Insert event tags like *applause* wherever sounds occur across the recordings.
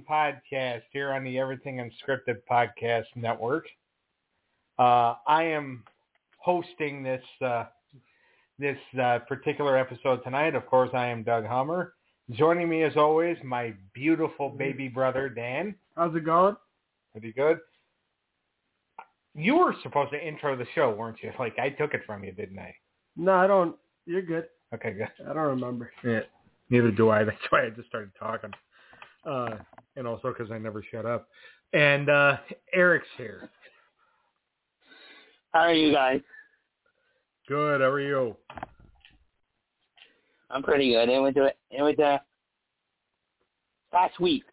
Wrestling Podcast here on the Everything Unscripted Podcast Network. Uh, I am hosting this uh, this uh, particular episode tonight. Of course, I am Doug Hummer. Joining me, as always, my beautiful baby brother Dan. How's it going? Pretty good. You were supposed to intro the show, weren't you? Like I took it from you, didn't I? No, I don't. You're good. Okay, good. I don't remember. Yeah, neither do I. That's why I just started talking. Uh, and also because I never shut up. And uh, Eric's here. How are you guys? Good. How are you? I'm pretty good. It was a, it was a last week.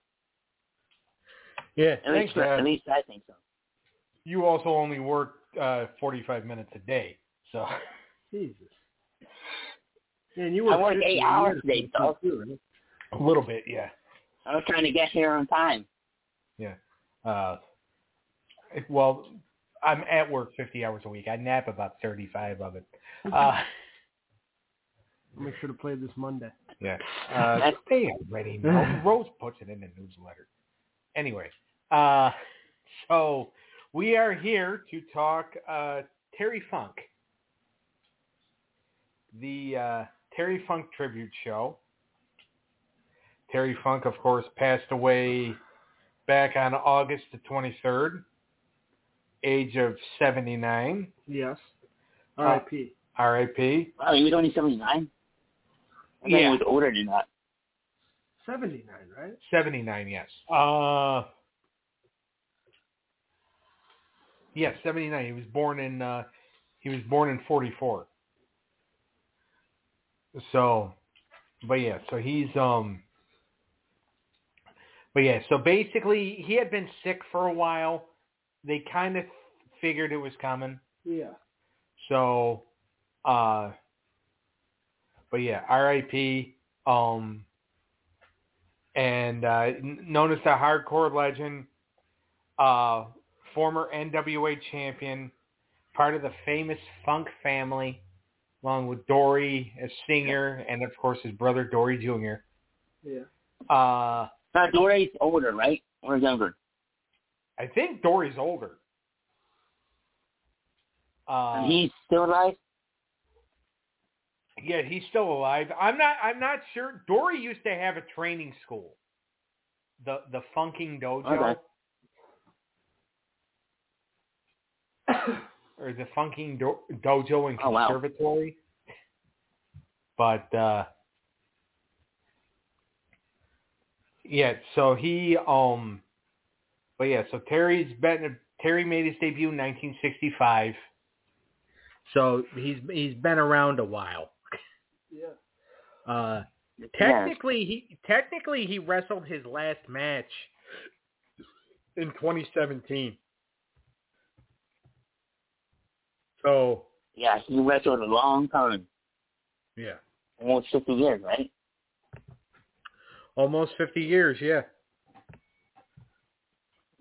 Yeah, At thanks. least, at least I think so. you also only work uh, 45 minutes a day, so *laughs* Jesus. Man, you I work eight hours years today, so too, right? a little bit, yeah, I was trying to get here on time. yeah. Uh, well, I'm at work 50 hours a week. I nap about 35 of it. Uh, I'll make sure to play this Monday. Yeah. *laughs* Uh, That's- they already know. *laughs* Rose puts it in the newsletter. Anyway, uh, so we are here to talk uh, Terry Funk, the uh, Terry Funk tribute show. Terry Funk, of course, passed away back on August the 23rd, age of 79. Yes. Uh, R.I.P. R.I.P. Wow, he was only 79? I thought Yeah. he was older than that. 79, right? 79, yes. Uh, yes, 79. He was born in uh, he was born in 44. So, but yeah, so he's um, but yeah, so basically he had been sick for a while. They kind of figured it was coming. Yeah. So, uh, but yeah, R.I.P. Um, and uh, known as the hardcore legend, uh, former NWA champion, part of the famous Funk family, along with Dory as singer, and of course his brother Dory Jr. Yeah. Uh, Now, Dory's older, right? Or younger? I think Dory's older. Uh, and he's still alive? Yeah, he's still alive. I'm not. I'm not sure. Dory used to have a training school, the the Funking Dojo, *coughs* or the Funking Do- Dojo and Oh, wow. Conservatory. But uh yeah, so he um, but yeah, so Terry's been Terry made his debut in 1965. So he's he's been around a while. Yeah. Uh, technically, he technically he wrestled his last match in 2017. So Yeah, he wrestled a long time. yeah, Almost 50 years, right? Almost 50 years. Yeah.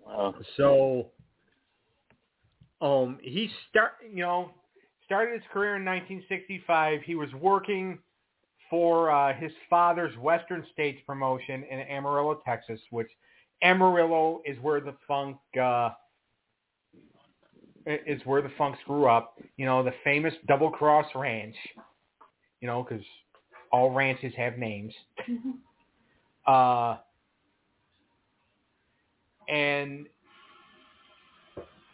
Well, So, um, he start you know started his career in 1965. He was working for uh, his father's Western States promotion in Amarillo, Texas, which Amarillo is where the funk uh, is where the funks grew up. You know, the famous Double Cross Ranch. You know, because all ranches have names. Uh, and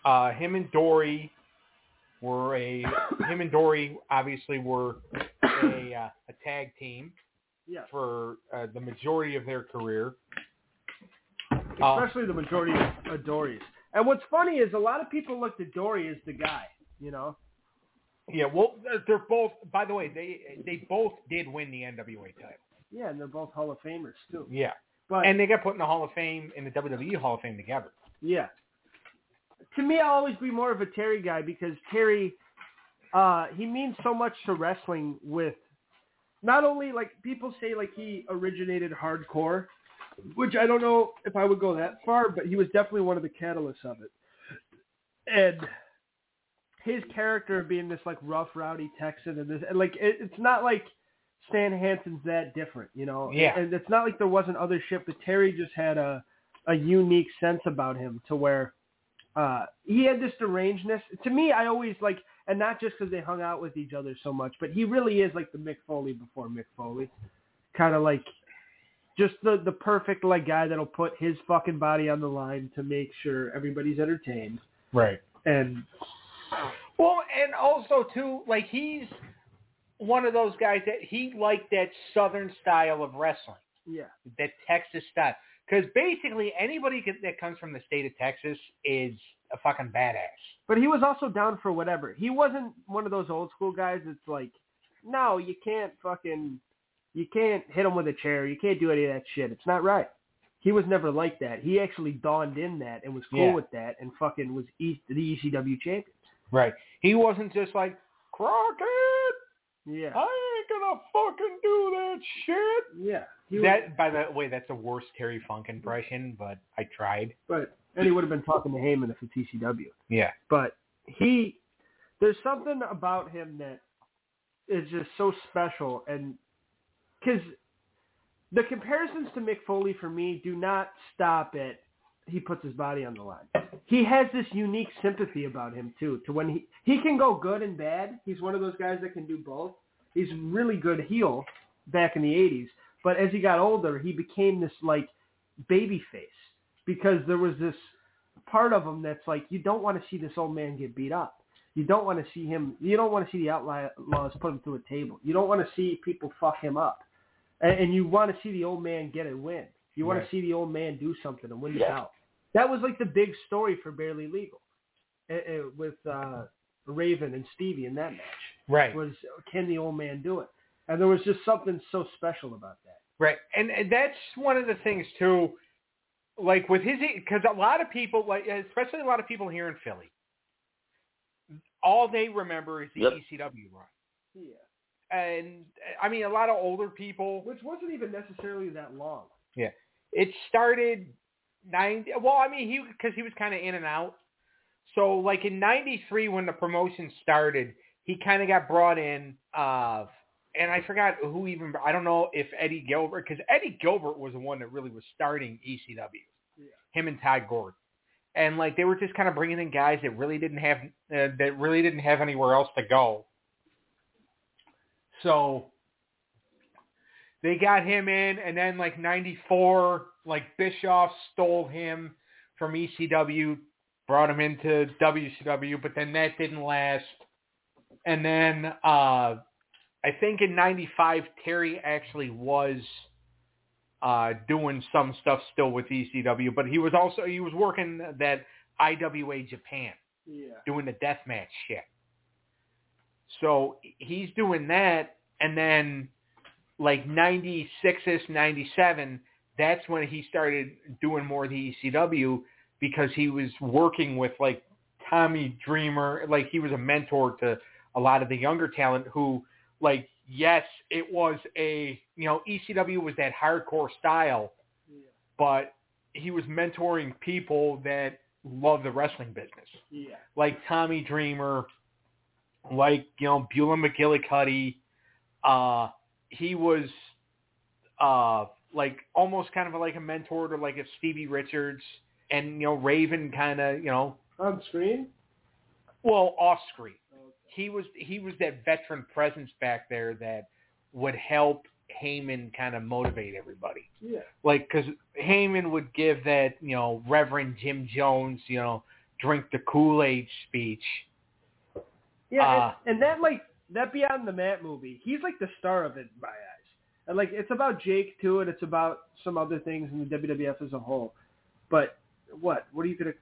uh, him and Dory were a *coughs* him and Dory obviously were a uh, a tag team Yeah. for uh, the majority of their career. Especially the majority of Dory's. And what's funny is a lot of people looked at Dory as the guy, you know? yeah, well, they're both. By the way, they they both did win the NWA title. Yeah, and they're both Hall of Famers, too. Yeah, But, and they got put in the Hall of Fame in the WWE Hall of Fame together. yeah. To me, I'll always be more of a Terry guy because Terry, uh, he means so much to wrestling with not only, like, people say, like, he originated hardcore, which I don't know if I would go that far, but he was definitely one of the catalysts of it. And his character being this like rough, rowdy Texan, and this, and like it, it's not like Stan Hansen's that different, you know. Yeah. And it's not like there wasn't other shit, but Terry just had a a unique sense about him to where uh he had this derangedness. To me, I always like, and not just because they hung out with each other so much, but he really is like the Mick Foley before Mick Foley, kind of like just the the perfect like guy that'll put his fucking body on the line to make sure everybody's entertained. Right. And Well, and also too, like he's one of those guys that he liked that southern style of wrestling, yeah, that Texas style. Because basically anybody that comes from the state of Texas is a fucking badass. but he was also down for whatever. He wasn't one of those old school guys that's like, no, you can't fucking, you can't hit him with a chair. You can't do any of that shit. It's not right. He was never like that. He actually dawned in that and was cool Yeah. with that and fucking was East, the ECW champion. Right. He wasn't just like Crockett. Yeah, I ain't gonna fucking do that shit. yeah. Was, That, by the way, that's the worst Terry Funk impression, but I tried. but and he would have been talking to Heyman if it's ECW. Yeah. but he there's something about him that is just so special and because the comparisons to Mick Foley for me do not stop at he puts his body on the line. He has this unique sympathy about him too. To when he he can go good and bad. He's one of those guys that can do both. He's really good heel back in the '80s, but as he got older, he became this like baby face because there was this part of him that's like you don't want to see this old man get beat up. You don't want to see him. You don't want to see the outlaws put him through a table. You don't want to see people fuck him up, and, and you want to see the old man get a win. You want Right. to see the old man do something and win the Yeah. bout. That was like the big story for Barely Legal, uh, uh, with uh, Raven and Stevie in that match. Right. Was can the old man do it? And there was just something so special about that. Right, and, and that's one of the things too. Like with his, because a lot of people, like especially a lot of people here in Philly, all they remember is the Yep. ECW run. Yeah. And I mean, a lot of older people. Which wasn't even necessarily that long. Yeah. It started ninety. Well, I mean, he because he was kind of in and out. So like in '93 when the promotion started, he kind of got brought in. Uh, and I forgot who even. I don't know if Eddie Gilbert because Eddie Gilbert was the one that really was starting ECW. Yeah. Him and Todd Gordon. And like they were just kind of bringing in guys that really didn't have uh, that really didn't have anywhere else to go. So they got him in, and then like '94, like Bischoff stole him from ECW, brought him into WCW, but then that didn't last. And then uh I think in '95, Terry actually was uh doing some stuff still with ECW, but he was also he was working that IWA Japan Yeah. doing the deathmatch shit. So he's doing that, and then like 96ish, 97, that's when he started doing more of the ECW because he was working with like Tommy Dreamer, like he was a mentor to a lot of the younger talent who like yes, it was a you know ECW was that hardcore style, Yeah. but he was mentoring people that love the wrestling business Yeah. like Tommy Dreamer, like you know Beulah McGillicuddy. Uh, he was uh, like almost kind of like a mentor to like a Stevie Richards, and you know Raven kind of you know On screen? well off screen. He was he was that veteran presence back there that would help Heyman kind of motivate everybody Yeah. like because Heyman would give that you know Reverend Jim Jones you know drink the Kool Aid speech. Yeah, Uh, and, and that like that Beyond the Mat movie, he's like the star of it in my eyes. And like it's about Jake too, and it's about some other things in the WWF as a whole. But what? What are you gonna?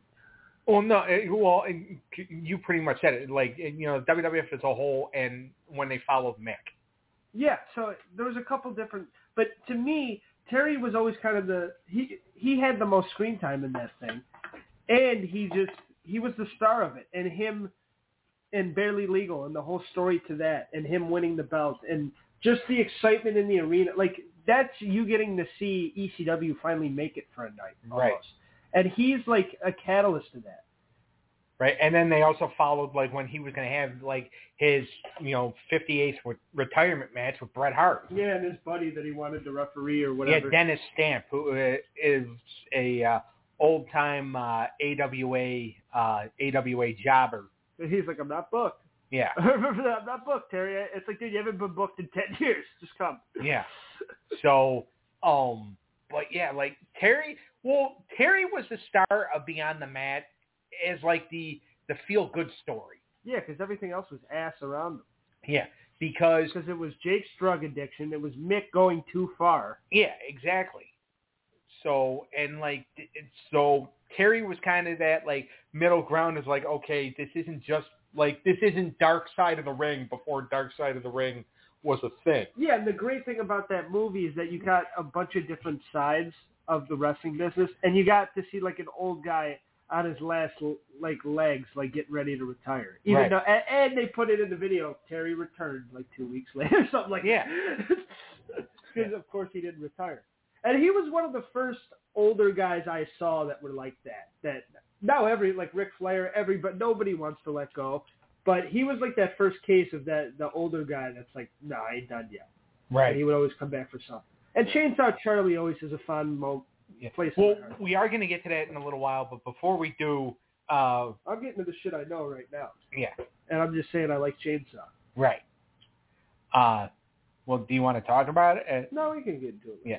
Well, no, eh, well and you pretty much said it. Like you know WWF as a whole, and when they followed Mick. Yeah, so there was a couple different, but to me, Terry was always kind of the he he had the most screen time in that thing, and he just he was the star of it, and him and barely legal and the whole story to that, and him winning the belt, and just the excitement in the arena, like that's you getting to see ECW finally make it for a night, Right. and he's like a catalyst to that. right? And then they also followed like when he was going to have like his you know 58th re- retirement match with Bret Hart. Yeah, and his buddy that he wanted to referee or whatever. Yeah. Dennis Stamp, who uh, a uh, old time uh, AWA uh, AWA jobber. And he's like, I'm not booked. Yeah, I remember that. I'm not booked, Terry. It's like, dude, you haven't been booked in ten *laughs* years. Just come. yeah. *laughs* So, um, but yeah, like Terry. Well, Terry was the star of Beyond the Mat as like the the feel good story. Yeah, because everything else was ass around him. Yeah, because Because it was Jake's drug addiction. It was Mick going too far. Yeah, exactly. So and like so Terry was kind of that like middle ground is like okay this isn't just like this isn't Dark Side of the Ring before Dark Side of the Ring was a thing. Yeah, and the great thing about that movie is that you got a bunch of different sides of the wrestling business, and you got to see like an old guy on his last like legs, like getting ready to retire. Even Right. though, and, and they put it in the video. Terry returned like two weeks *laughs* later, or something like Yeah. Because *laughs* of course he didn't retire, and he was one of the first older guys I saw that were like that. That now every like Ric Flair, every but nobody wants to let go. But he was like that first case of that the older guy that's like, no, I ain't done yet. Right. And he would always come back for something. And Chainsaw Charlie always has a fun mo- Yeah. place. Well, we are going to get to that in a little while, but before we do, uh, I'm getting to the shit I know right now, yeah, and I'm just saying I like Chainsaw. right. Uh, well, do you want to talk about it? Uh, No, we can get into it. Yeah.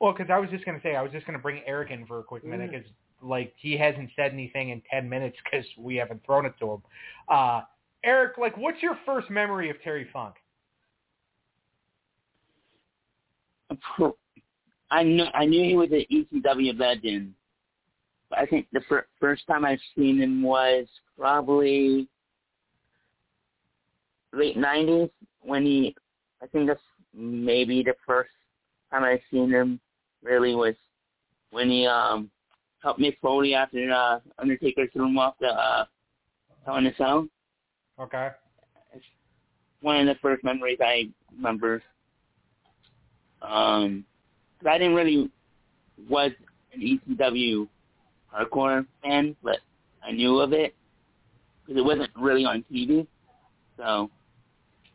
Well, because I was just going to say, I was just going to bring Eric in for a quick minute Yeah. because, like, he hasn't said anything in 10 minutes *laughs* because we haven't thrown it to him. Uh, Eric, like, what's your first memory of Terry Funk? *laughs* I knew I knew he was an ECW legend. But I think the fir- first time I've seen him was probably late '90s when he. I think that's maybe the first time I've seen him. Really was when he um helped Mick Foley after uh, Undertaker threw him off the uh, Hell in a Cell. Okay. It's one of the first memories I remember. Um, 'cause I didn't really was an ECW hardcore fan, but I knew of it because it wasn't really on TV. So,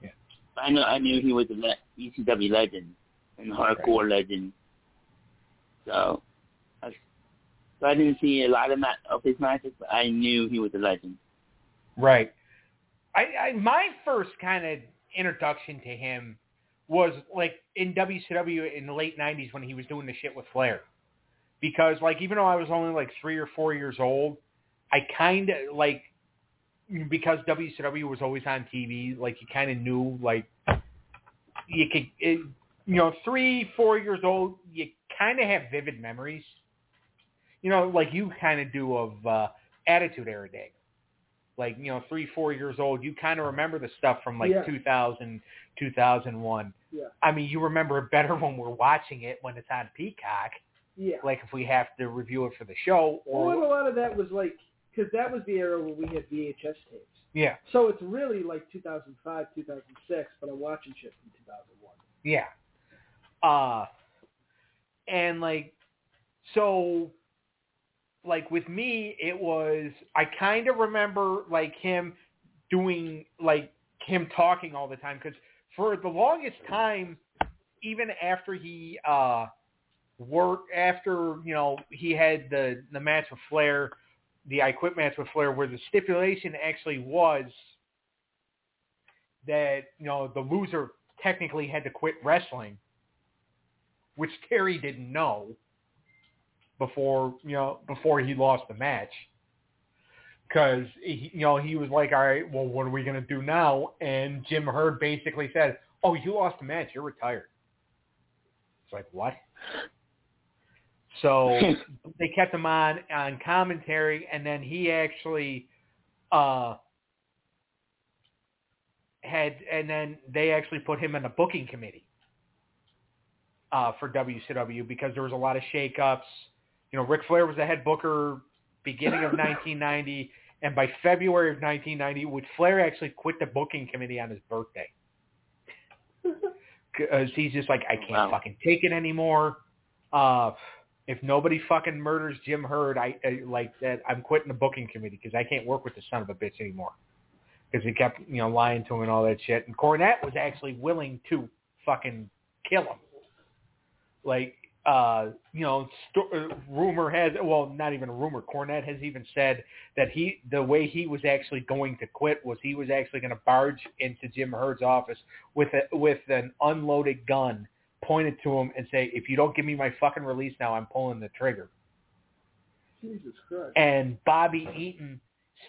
Yeah. I know I knew he was a le- ECW legend and hardcore legend. So, I, so I didn't see a lot of ma- of his matches, but I knew he was a legend. Right. I, I my first kind of introduction to him was like in WCW in the late '90s when he was doing the shit with Flair, because like even though I was only like three or four years old, I kind of like because WCW was always on TV, like you kind of knew like you could, it, you know, three four years old, you kind of have vivid memories, you know, like you kind of do of uh, Attitude Era Day like you know three four years old you kind of remember the stuff from like Yeah. 2000 2001 Yeah. i mean you remember it better *laughs* when we're watching it when it's on peacock Yeah. like if we have to review it for the show Well, a lot of that was like because that was the era when we had VHS tapes. yeah So it's really like 2005, 2006, but I'm watching shit from 2001. yeah uh and like so like with me it was i kind of remember like him doing like him talking all the time. Because for the longest time even after he uh worked after you know he had the the match with flair the i quit match with flair where the stipulation actually was that you know the loser technically had to quit wrestling which terry didn't know before you know before he lost the match. Because you know he was like all right well what are we going to do now? And jim herd basically said oh you lost the match you're retired. It's like what? So *laughs* they kept him on on commentary and then he actually uh had and then they actually put him in a booking committee uh for WCW because there was a lot of shakeups. You know, Ric Flair was the head booker beginning of *laughs* 1990 and by February of 1990 would Flair actually quit the booking committee on his birthday. *laughs* Cuz he's just like I can't Wow. fucking take it anymore. Uh if nobody fucking murders Jim Herd, I, I like that. I'm quitting the booking committee because I can't work with the son of a bitch anymore because he kept you know lying to him and all that shit. And Cornette was actually willing to fucking kill him. Like uh, you know, sto- uh, rumor has well, not even a rumor. Cornette has even said that he, the way he was actually going to quit was he was actually going to barge into Jim Herd's office with a with an unloaded gun, pointed to him, and say, "If you don't give me my fucking release now, I'm pulling the trigger." Jesus Christ. And Bobby Eaton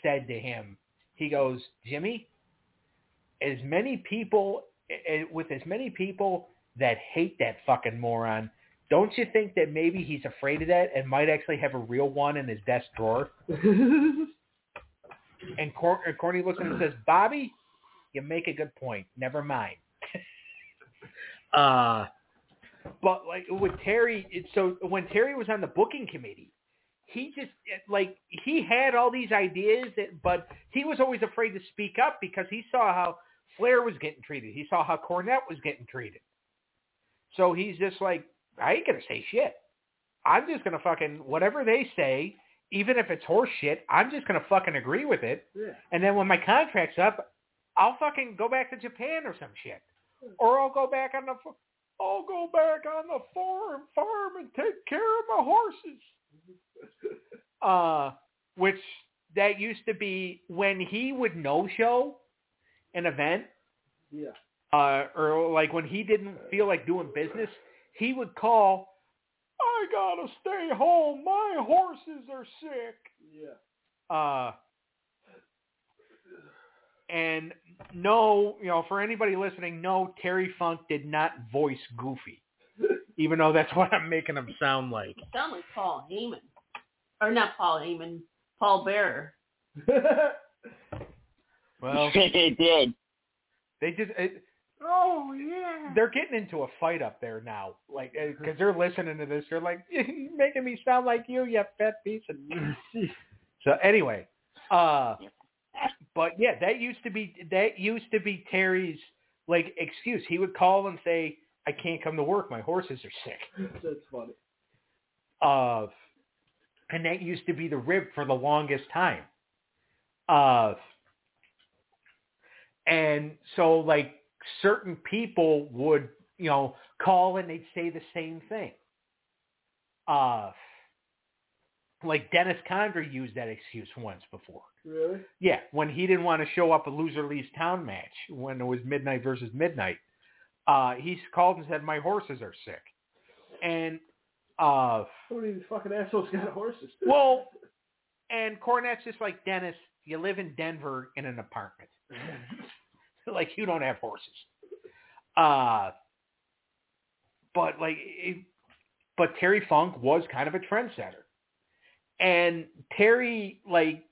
said to him, he goes, Jimmy, as many people, with as many people that hate that fucking moron, don't you think that maybe he's afraid of that and might actually have a real one in his desk drawer? *laughs* And, Cor- and Corny looks at him and says, Bobby, you make a good point. Never mind. *laughs* uh, but like with Terry, it, so when Terry was on the booking committee, he just like he had all these ideas that, but he was always afraid to speak up because he saw how Flair was getting treated. He saw how Cornette was getting treated. So he's just like, I ain't gonna say shit. I'm just gonna fucking whatever they say, even if it's horse shit. I'm just gonna fucking agree with it. yeah. And then when my contract's up, I'll fucking go back to Japan or some shit, or I'll go back on the. f- I'll go back on the farm, farm, and take care of my horses. *laughs* Uh, which that used to be when he would no show an event, Yeah. Uh, or like when he didn't feel like doing business, he would call. I gotta stay home. My horses are sick. Yeah. Uh, and no, you know, for anybody listening, no, Terry Funk did not voice Goofy, even though that's *laughs* what I'm making him sound like. You sound like Paul Heyman. Or not Paul Heyman, Paul Bearer. *laughs* Well, *laughs* it did. they just it, oh yeah. they're getting into a fight up there now, like because they're listening to this. They're like, *laughs* "You're making me sound like you, you fat piece of." Me *laughs* So anyway, uh, but yeah, that used to be that used to be Terry's like excuse. He would call and say, "I can't come to work. My horses are sick." *laughs* That's funny. Uh, and that used to be the rib for the longest time. Uh, and so like certain people would, you know, call and they'd say the same thing. Uh, like Dennis Condrey used that excuse once before. Really? Yeah, when he didn't want to show up a loser leaves town match when it was midnight versus midnight, uh, he called and said, "My horses are sick," and uh, How many of these fucking assholes got horses? *laughs* well, and Cornette's just like Dennis. You live in Denver in an apartment, *laughs* like you don't have horses. Uh, but like, it, but Terry Funk was kind of a trendsetter, and Terry like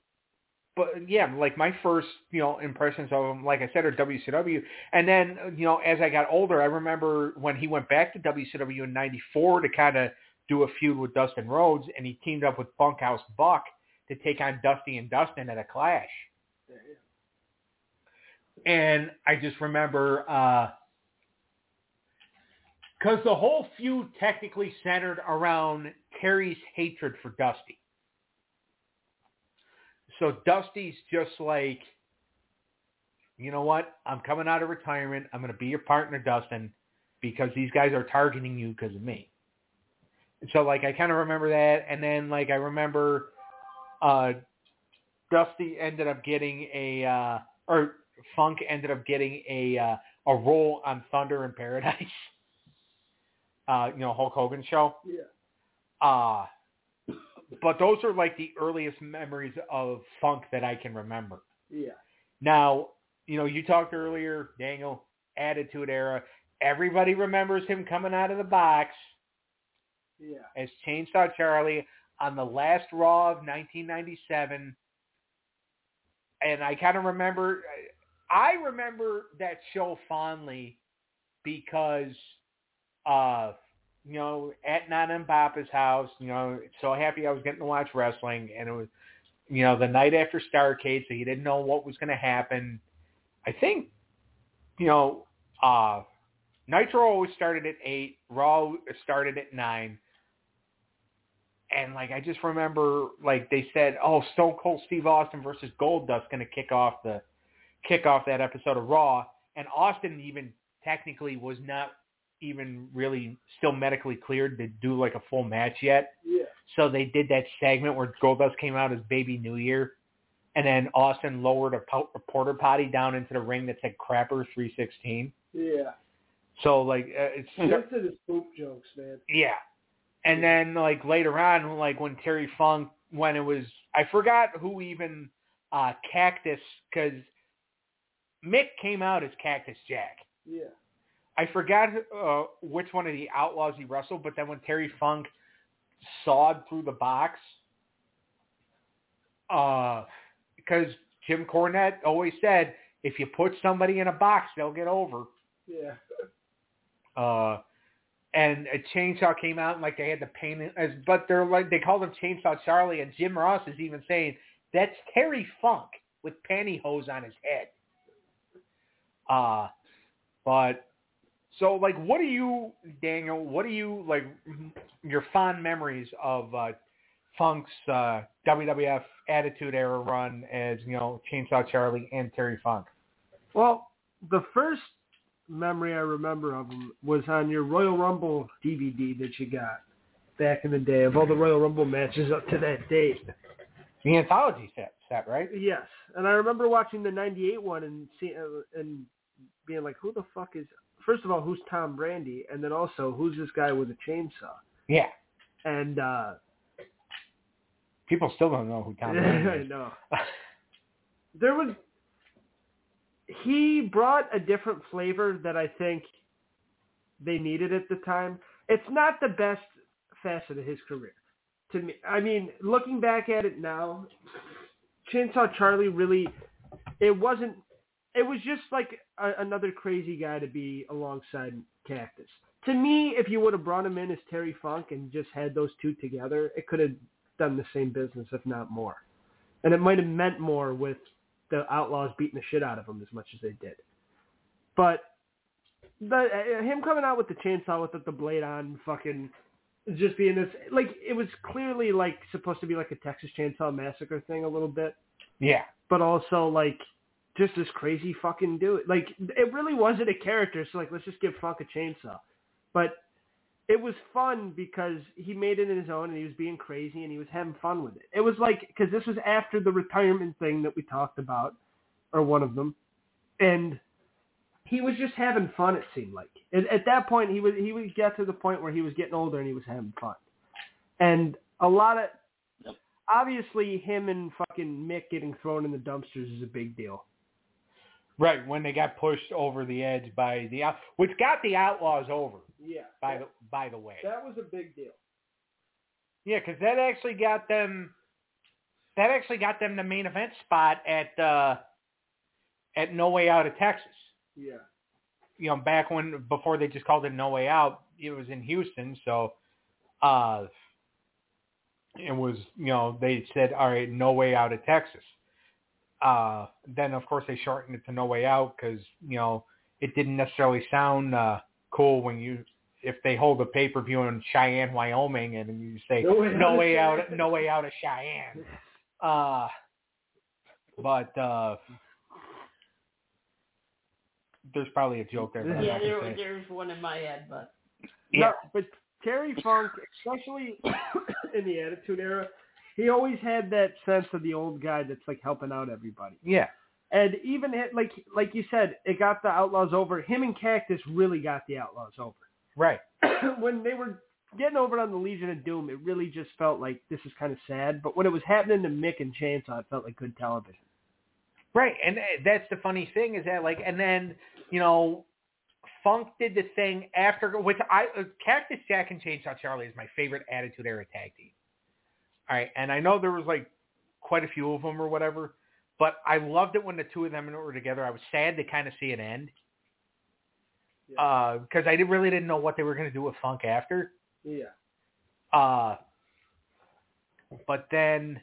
but yeah, like my first, you know, impressions of him, like I said, are WCW. And then, you know, as I got older, I remember when he went back to WCW in '94 to kind of do a feud with Dustin Rhodes, and he teamed up with Bunkhouse Buck to take on Dusty and Dustin at a Clash. And I just remember, because the whole feud technically centered around Terry's hatred for Dusty. So Dusty's just like, you know what? I'm coming out of retirement. I'm going to be your partner, Dustin, because these guys are targeting you because of me. And so like I kind of remember that, and then like I remember, uh, Dusty ended up getting a, uh, or Funk ended up getting a uh, a role on Thunder in Paradise. *laughs* Uh, you know Hulk Hogan show. Yeah. Uh but those are like the earliest memories of funk that I can remember. Yeah. Now, you know, you talked earlier, Daniel, Attitude Era. Everybody remembers him coming out of the box Yeah. as Chainsaw Charlie on the last Raw of 1997. And I kind of remember, I remember that show fondly because, uh, you know, at Nana and Papa's house, you know, so happy I was getting to watch wrestling, and it was, you know, the night after Starcade, so you didn't know what was going to happen. I think, you know, uh, Nitro always started at eight, Raw started at nine. and like I just remember like they said, oh, Stone Cold Steve Austin versus Goldust going to kick off the kick off that episode of Raw, and Austin even technically was not even really still medically cleared to do like a full match yet. Yeah. So they did that segment where Goldust came out as Baby New Year, and then Austin lowered a, po- a porter potty down into the ring that said Crapper 316. Yeah. So like uh, it's That's it is poop jokes, man. yeah. And then like later on, like when Terry Funk, when it was, I forgot who even uh Cactus, because Mick came out as Cactus Jack. Yeah. I forgot uh, which one of the Outlaws he wrestled, but then when Terry Funk sawed through the box, uh, because Jim Cornette always said, if you put somebody in a box, they'll get over. Yeah. *laughs* Uh, and a chainsaw came out and like they had the pain as, but they're like they called him Chainsaw Charlie, and Jim Ross is even saying that's Terry Funk with pantyhose on his head. Uh, but so like, what do you, Daniel? What do you like? Your fond memories of uh, Funk's uh, WWF Attitude Era run as you know Chainsaw Charlie and Terry Funk. Well, the first memory I remember of him was on your Royal Rumble DVD that you got back in the day of all the Royal Rumble matches up to that date. The anthology set, set right? Yes, and I remember watching the '98 one and see, uh, and being like, "Who the fuck is?" First of all, who's Tom Brandi, and then also, who's this guy with a chainsaw? Yeah. And uh People still don't know who Tom *laughs* Brady I is. know. *laughs* There was he brought a different flavor that I think they needed at the time. It's not the best facet of his career to me. I mean, looking back at it now, Chainsaw Charlie really it wasn't it was just like a, another crazy guy to be alongside Cactus. To me, if you would have brought him in as Terry Funk and just had those two together, it could have done the same business, if not more. And it might have meant more with the Outlaws beating the shit out of him as much as they did. But the uh, him coming out with the chainsaw with the, the blade on, fucking just being this like it was clearly like supposed to be like a Texas Chainsaw Massacre thing a little bit, Yeah. but also like just this crazy fucking dude. Like it really wasn't a character, so like let's just give Funk a chainsaw. But it was fun because he made it in his own and he was being crazy and he was having fun with it. It was like because this was after the retirement thing that we talked about, or one of them, and he was just having fun. It seemed like at, at that point he was he would get to the point where he was getting older and he was having fun, and a lot of obviously him and fucking Mick getting thrown in the dumpsters is a big deal. Right, when they got pushed over the edge by the out, which got the Outlaws over. Yeah, By the by the way, that was a big deal. yeah, because that actually got them. That actually got them the main event spot at uh, at No Way Out of Texas. Yeah. You know, back when before they just called it No Way Out, it was in Houston. So, uh, it was you know they said all right, No Way Out of Texas. Uh, then of course they shortened it to No Way Out because you know it didn't necessarily sound uh, cool when you if they hold a pay per view in Cheyenne, Wyoming, and you say No way no out way out, no way out of Cheyenne. Uh, but uh, there's probably a joke there. Yeah, there, there's one in my head, but yeah, No, but Terry Funk, especially in the Attitude Era, he always had that sense of the old guy that's like helping out everybody. yeah, And even it, like like you said, it got the Outlaws over. Him and Cactus really got the Outlaws over. right. *clears throat* when they were getting over on the Legion of Doom, it really just felt like this is kind of sad. But when it was happening to Mick and Chainsaw, it felt like good television. Right, and uh, that's the funny thing is that like, and then you know, Funk did the thing after, which I uh, Cactus Jack and Chainsaw Charlie is my favorite Attitude Era tag team. All right, and I know there was like quite a few of them or whatever, but I loved it when the two of them were together. I was sad to kind of see it end because I didn't, really didn't know what they were going to do with Funk after. Yeah. Uh, but then,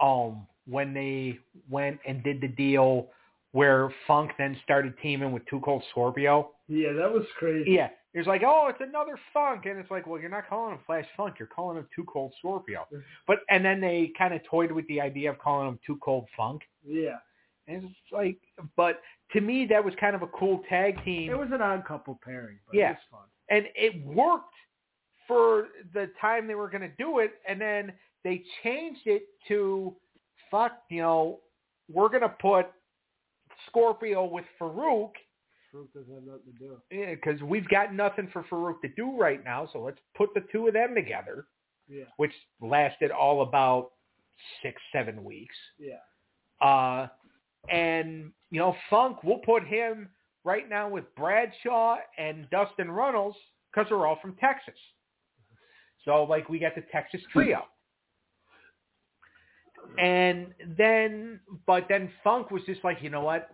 um, when they went and did the deal where Funk then started teaming with Too Cold Scorpio, Yeah, that was crazy. yeah, It's like, oh, it's another Funk, and it's like, well, you're not calling him Flash Funk, you're calling him Too Cold Scorpio. But and then they kind of toyed with the idea of calling him Too Cold Funk, Yeah. and it's like, but to me that was kind of a cool tag team, It was an odd couple pairing, but Yeah. it was fun. and it worked for the time they were going to do it, and then they changed it to, fuck, you know, we're going to put Scorpio with Farouk Fruit doesn't have nothing to do. because we've got nothing for Farouk to do right now, so let's put the two of them together, Yeah. which lasted all about six, seven weeks. Yeah. Uh, and, you know, Funk, we'll put him right now with Bradshaw and Dustin Runnels because they're all from Texas. So, like, we got the Texas trio. And then, but then Funk was just like, you know what?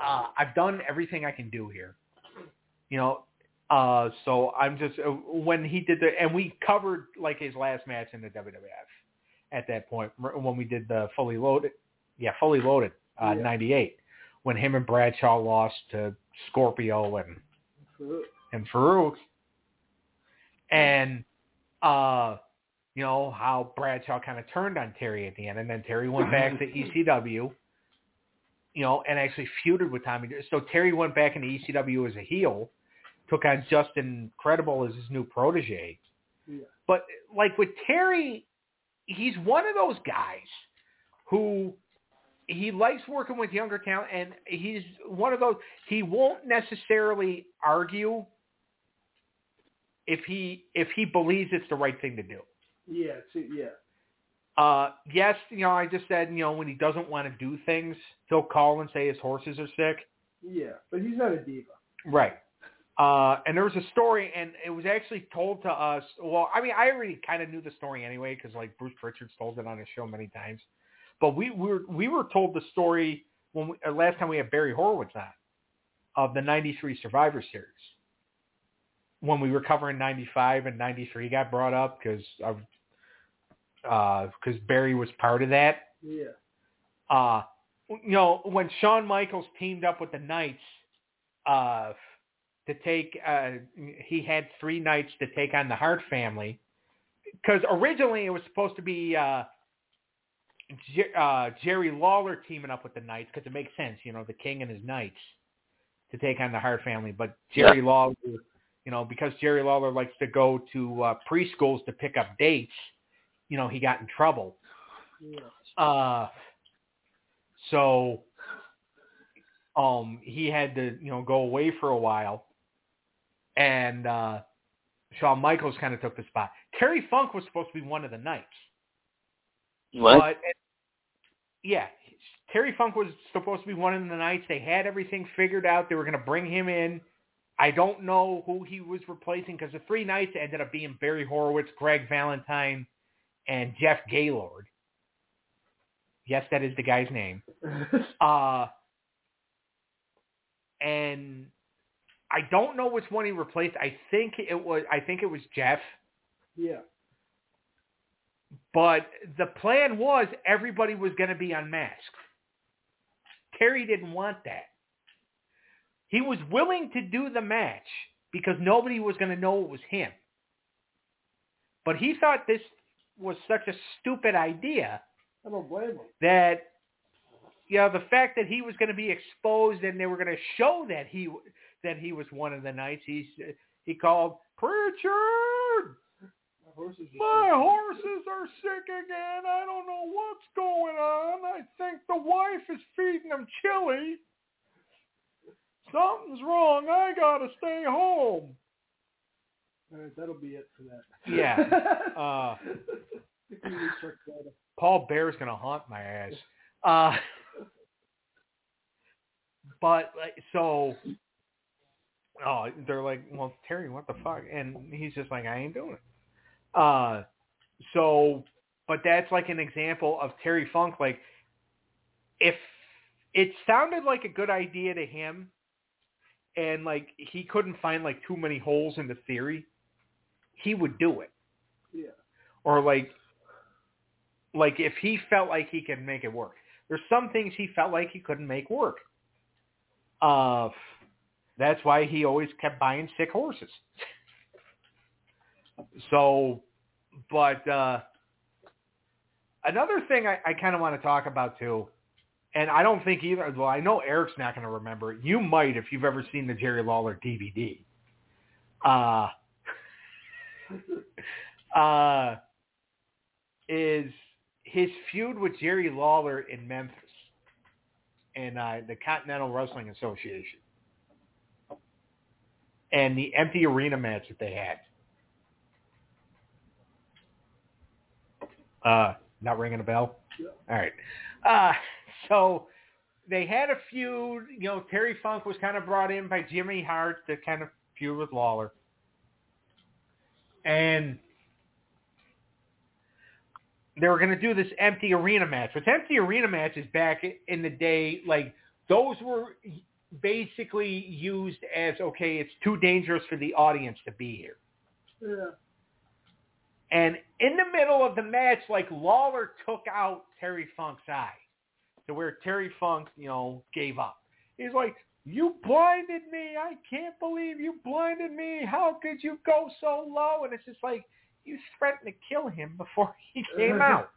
Uh, I've done everything I can do here. You know, uh, so I'm just, uh, when he did the, and we covered like his last match in the WWF at that point when we did the fully loaded, yeah, fully loaded, uh, Yeah. 98, when him and Bradshaw lost to Scorpio and and Farouk, and uh, you know how Bradshaw kind of turned on Terry at the end, and then Terry went back to *laughs* ECW, you know, and actually feuded with Tommy. So Terry went back into ECW as a heel, took on Justin Credible as his new protege. Yeah. But like with Terry, he's one of those guys who he likes working with younger talent, and he's one of those. He won't necessarily argue if he if he believes it's the right thing to do. Yeah. See, yeah. Uh, yes, you know, I just said, you know, when he doesn't want to do things, he'll call and say his horses are sick. Yeah. But he's not a diva. Right. Uh, and there was a story, and it was actually told to us. Well, I mean, I already kind of knew the story anyway because like Bruce Pritchard's told it on his show many times. But we, we were we were told the story when we, uh, last time we had Barry Horowitz on of the '93 Survivor Series when we were covering '95 and '93 got brought up because of because Barry was part of that Yeah. uh, you know, when Shawn Michaels teamed up with the Knights uh, to take, uh, he had three Knights to take on the Hart family. Because originally it was supposed to be uh, Jer- uh, Jerry Lawler teaming up with the Knights because it makes sense, you know, the King and his Knights to take on the Hart family. But Jerry Lawler, you know, because Jerry Lawler likes to go to uh, preschools to pick up dates, you know, he got in trouble. Uh, so um, he had to, you know, go away for a while, and uh, Shawn Michaels kind of took the spot. Terry Funk was supposed to be one of the Knights, What? but yeah, Terry Funk was supposed to be one of the Knights. They had everything figured out. They were going to bring him in. I don't know who he was replacing because the three Knights ended up being Barry Horowitz, Greg Valentine, and Jeff Gaylord. Yes, that is the guy's name. *laughs* Uh, and I don't know which one he replaced. I think it was I think it was Jeff. yeah. But the plan was everybody was going to be unmasked. Terry didn't want that. He was willing to do the match because nobody was going to know it was him. But he thought this was such a stupid idea I don't blame him. that you know the fact that he was going to be exposed and they were going to show that he that he was one of the knights. He's he called Pritchard. My horses are My sick. horses are sick again. I don't know what's going on. I think the wife is feeding them chili. Something's wrong. I gotta stay home. All right, that'll be it for that. Yeah. *laughs* Uh, If we recheck. Paul Bear's gonna haunt my ass. Uh, but like, so, oh, they're like, well, Terry, what the fuck? And he's just like, I ain't doing it. Uh, so, but that's like an example of Terry Funk. Like, if it sounded like a good idea to him, and like he couldn't find like too many holes in the theory, he would do it Yeah. or like like if he felt like he could make it work. There's some things he felt like he couldn't make work. Uh That's why he always kept buying sick horses. *laughs* so, but uh, another thing I, I kind of want to talk about too, and I don't think either. Well, I know Eric's not going to remember it. You might if you've ever seen the Jerry Lawler DVD. Uh, *laughs* uh, is his feud with Jerry Lawler in Memphis and uh, the Continental Wrestling Association and the empty arena match that they had. Uh, not ringing a bell? Yeah. All right. Uh, so they had a feud. You know, Terry Funk was kind of brought in by Jimmy Hart to kind of feud with Lawler. And they were going to do this empty arena match. Which empty arena matches back in the day, like those were basically used as okay, it's too dangerous for the audience to be here. Yeah. And in the middle of the match, like Lawler took out Terry Funk's eye to where Terry Funk, you know, gave up. He's like, you blinded me. I can't believe you blinded me. How could you go so low? And it's just like, you threatened to kill him before *laughs* he came out.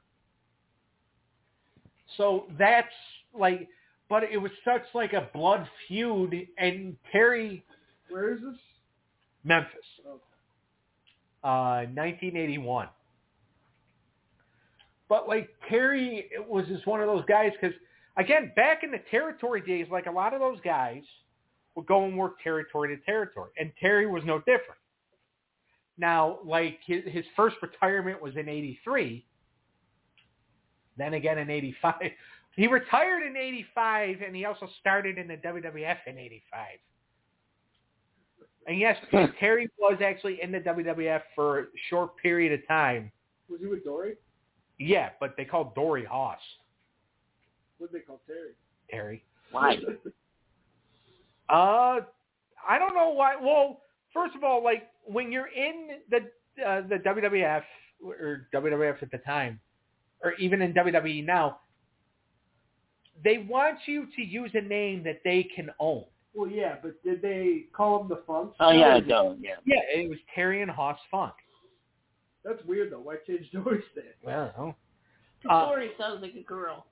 So that's like, but it was such like a blood feud, and Terry Where is this? Memphis, Oh. uh, 1981. But like Terry was just one of those guys because again, back in the territory days, like a lot of those guys would go and work territory to territory, and Terry was no different. Now, like his, his first retirement was in '83. Then again in '85, he retired in '85, and he also started in the WWF in '85. And yes, hmm. Terry was actually in the WWF for a short period of time. Was he with Dory? Yeah, but they called Dory Hoss. What did they call Terry? Terry. Why? *laughs* Uh, I don't know why. Well, first of all, like when you're in the uh, the WWF or WWF at the time, or even in WWE now, they want you to use a name that they can own. Well, yeah, but did they call him the Funk? Oh yeah, no, yeah. Yeah, it was Terry and Hoss Funk. That's weird though. Why change *laughs* Dory's name? Well, Uh, Dory sounds like a girl.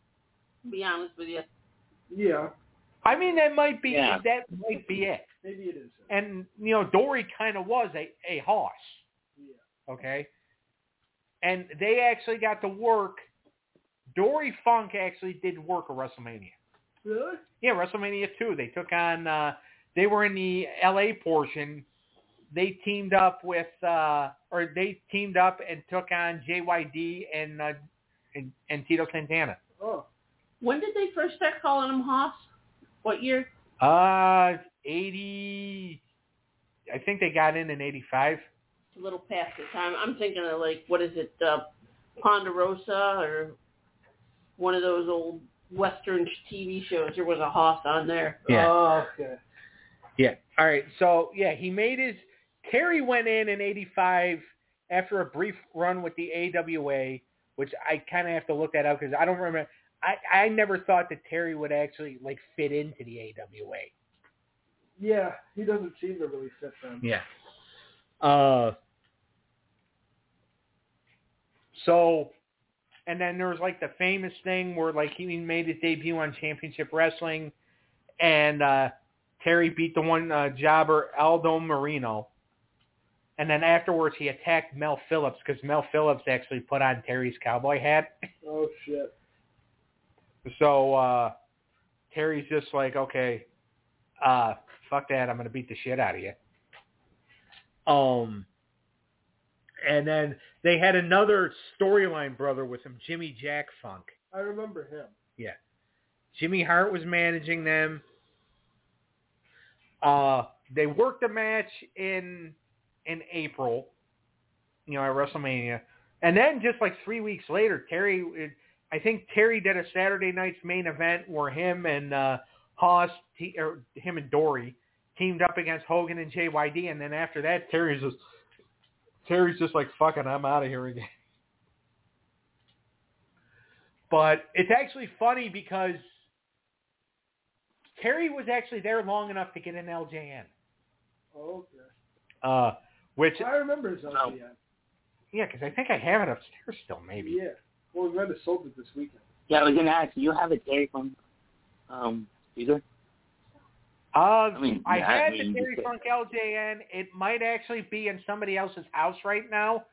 To be honest with you. Yeah, I mean that might be Yeah. that might be it. maybe it is. And you know, Dory kind of was a a Hoss. Yeah. okay? And they actually got to work. Dory Funk actually did work at WrestleMania. Really? Yeah, WrestleMania 2. They took on, uh, they were in the LA portion. They teamed up with, uh, or they teamed up and took on JYD and, uh, and, and Tito Santana. Oh, When did they first start calling him Hoss? What year? Uh, 80, I think they got in in 85. It's a little past the time. I'm thinking of like, what is it, uh, Ponderosa or one of those old Western TV shows. There was a Hoss on there. Yeah. Oh, okay. Yeah. All right. So yeah, he made his. Terry went in in '85 after a brief run with the AWA, which I kind of have to look that up because I don't remember. I I never thought that Terry would actually like fit into the AWA. Yeah, he doesn't seem to really fit them. Yeah. Uh. So, and then there was like the famous thing where like he made his debut on Championship Wrestling, and uh Terry beat the one uh, jobber Aldo Marino, and then afterwards he attacked Mel Phillips because Mel Phillips actually put on Terry's cowboy hat. Oh shit. So uh Terry's just like, okay, uh, fuck that, I'm gonna beat the shit out of you. Um and then they had another storyline brother with him, Jimmy Jack Funk. I remember him. Yeah. Jimmy Hart was managing them. Uh they worked a match in in April, you know, at WrestleMania. And then just like three weeks later, Terry I think Terry did a Saturday night's main event where him and uh Hoss te- or him and Dory teamed up against Hogan and JYD and then after that Terry's just Terry's just like fucking I'm out of here again. But it's actually funny because Terry was actually there long enough to get an LJN. Okay. Uh, which I remember his LJN. yeah, because I think I have it upstairs still, maybe. Yeah. Well, we might have sold it this weekend. Yeah, I was gonna ask. Do you have a Terry Funk um speaker? Uh, I mean, I yeah, I had mean, the Terry you Funk LJN. It might actually be in somebody else's house right now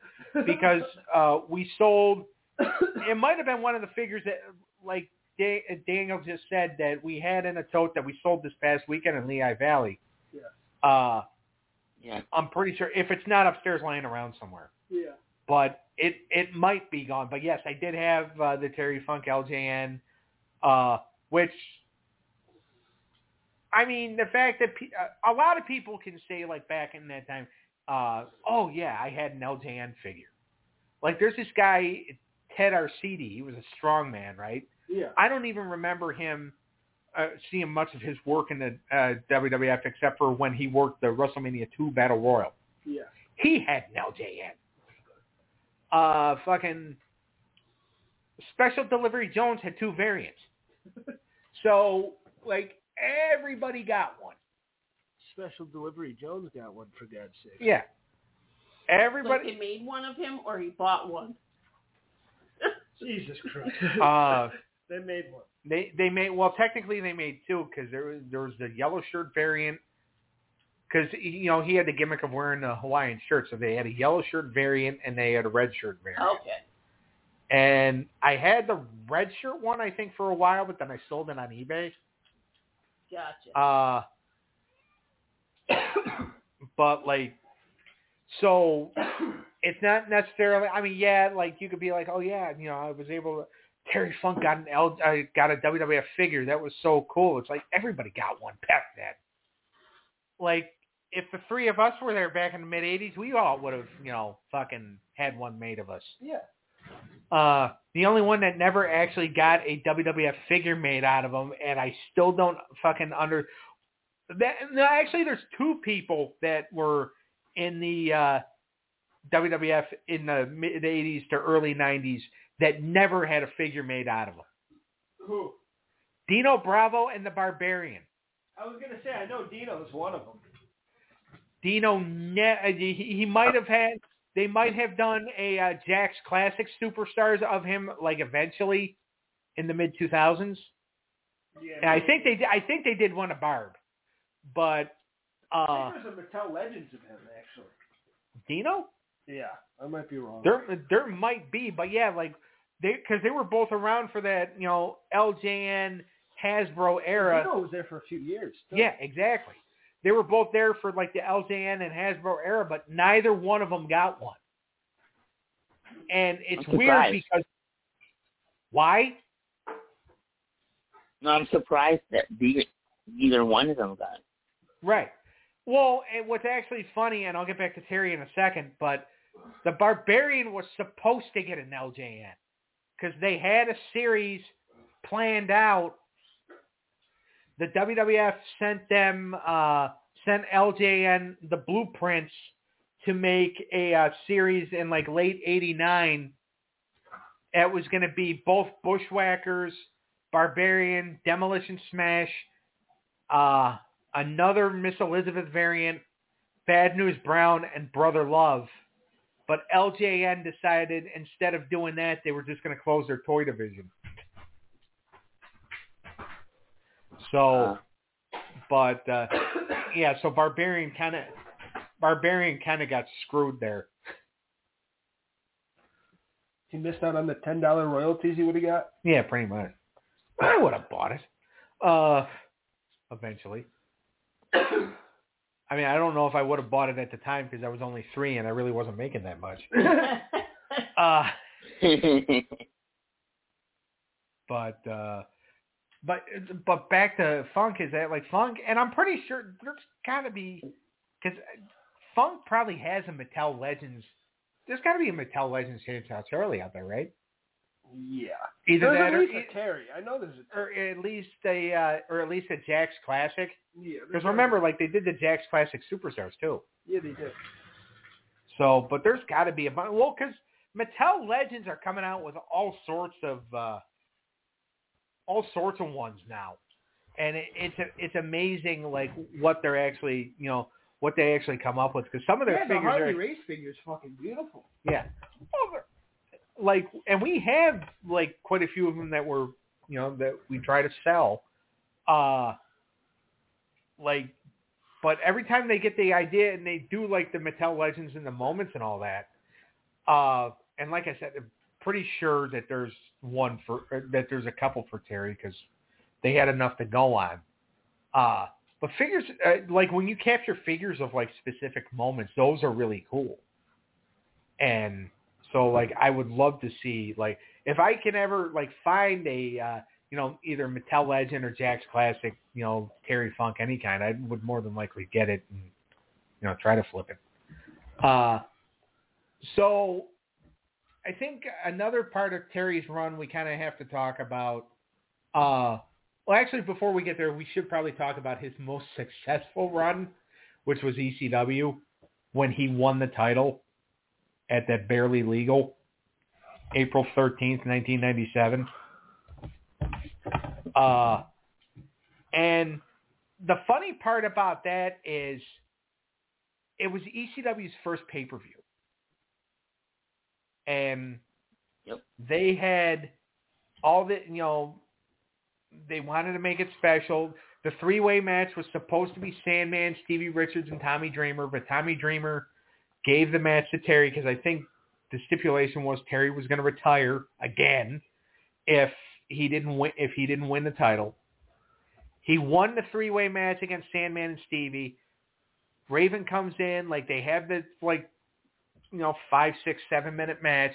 because *laughs* uh, we sold. It might have been one of the figures that, like Da- Daniel just said, that we had in a tote that we sold this past weekend in Lehigh Valley. Yeah. Uh, Yeah. I'm pretty sure if it's not upstairs lying around somewhere, yeah. but it it might be gone. But yes, I did have uh, the Terry Funk LJN, uh, which I mean the fact that pe- uh, a lot of people can say like back in that time, uh, oh yeah, I had an LJN figure. Like there's this guy Ted Arcidi. He was a strong man, right? Yeah. I don't even remember him uh, seeing much of his work in the uh, WWF except for when he worked the WrestleMania 2 Battle Royal. Yeah. He had an LJN. Uh, fucking Special Delivery Jones had two variants. *laughs* so, like, everybody got one. Special delivery. Jones got one for God's sake. Yeah. Like Everybody. they made one of him, or he bought one. *laughs* Jesus Christ. uh, *laughs* they made one. they they made well technically they made two because there was there was the yellow shirt variant because you know he had the gimmick of wearing a Hawaiian shirt so they had a yellow shirt variant and they had a red shirt variant. Okay. And I had the red shirt one, I think, for a while, but then I sold it on eBay. Gotcha. Uh, *coughs* but like, so *coughs* it's not necessarily. I mean, yeah, like you could be like, oh yeah, you know, I was able to. Terry Funk got an L, uh, got a WWF figure. That was so cool. It's like everybody got one back then. Like if the three of us were there back in the mid '80s, we all would have, you know, fucking had one made of us. Yeah. Uh, the only one that never actually got a WWF figure made out of him, and I still don't fucking under. That no, actually, there's two people that were in the uh, WWF in the mid '80s to early '90s that never had a figure made out of them. Who? Dino Bravo and the Barbarian. I was gonna say I know Dino's one of them. Dino, ne- uh, he, he might have had. They might have done a uh, Jakks Classic Superstars of him, like eventually, in the mid 2000s. Yeah. And I think they, did, I think they did one of Barb, but uh, I think there's a Mattel Legends of him actually. Dino, Yeah, I might be wrong. there, there might be, but yeah, like they, because they were both around for that, you know, LJN Hasbro era. Dino was there for a few years. too. Yeah, exactly. They were both there for like the LJN and Hasbro era, but neither one of them got one. And it's weird because why? No, I'm surprised that the, neither one of them got. Right. Well, and what's actually funny, and I'll get back to Terry in a second, but the Barbarian was supposed to get an LJN because they had a series planned out. The WWF sent them, uh, sent LJN the blueprints to make a uh, series in like late '89. It was going to be both Bushwhackers, Barbarian, Demolition Smash, uh, another Miss Elizabeth variant, Bad News Brown, and Brother Love. But LJN decided instead of doing that, they were just going to close their toy division. So, Uh, but uh, yeah, so Barbarian kind of Barbarian kind of got screwed there. He missed out on the ten dollar royalties he would have got. Yeah, pretty much. I would have bought it. Uh, eventually. I mean, I don't know if I would have bought it at the time because I was only three and I really wasn't making that much. *laughs* Uh, *laughs* but uh, but but back to Funk is that like Funk, and I'm pretty sure there's got to be because Funk probably has a Mattel Legends. There's got to be a Mattel Legends James Charlie out there, right? Yeah. Either There's that at or, a Terry. I know there's a Terry. or at least a uh, or at least a Jakks Classic. Yeah. Because remember, like they did the Jakks Classic Superstars too. Yeah, they did. So, but there's got to be a bunch. Well, because Mattel Legends are coming out with all sorts of uh, all sorts of ones now. and it, it's it's amazing like what they're actually you know what they actually come up with because some of their yeah, the figures Harley are race figure is fucking beautiful. yeah, Well, like and we have like quite a few of them that were you know that we try to sell, uh, like, but every time they get the idea and they do like the Mattel Legends and the moments and all that, uh, and like I said, pretty sure that there's one for that there's a couple for Terry because they had enough to go on. Uh, but figures uh, like when you capture figures of like specific moments, those are really cool. And so like I would love to see like if I can ever like find a uh, you know either Mattel Legend or Jakks Classic, you know Terry Funk any kind, I would more than likely get it and you know try to flip it. Uh, so I think another part of Terry's run we kind of have to talk about. Uh, well, actually, before we get there, we should probably talk about his most *laughs* successful run, which was ECW, when he won the title at that Barely Legal, April 13th, 1997. Uh, and the funny part about that is it was ECW's first pay-per-view. And Yep. they had all the, you know, they wanted to make it special. The three-way match was supposed to be Sandman, Stevie Richards, and Tommy Dreamer, but Tommy Dreamer gave the match to Terry because I think the stipulation was Terry was going to retire again if he didn't win if he didn't win the title. He won the three-way match against Sandman and Stevie. Raven comes in like they have the like you know five, six, seven minute match.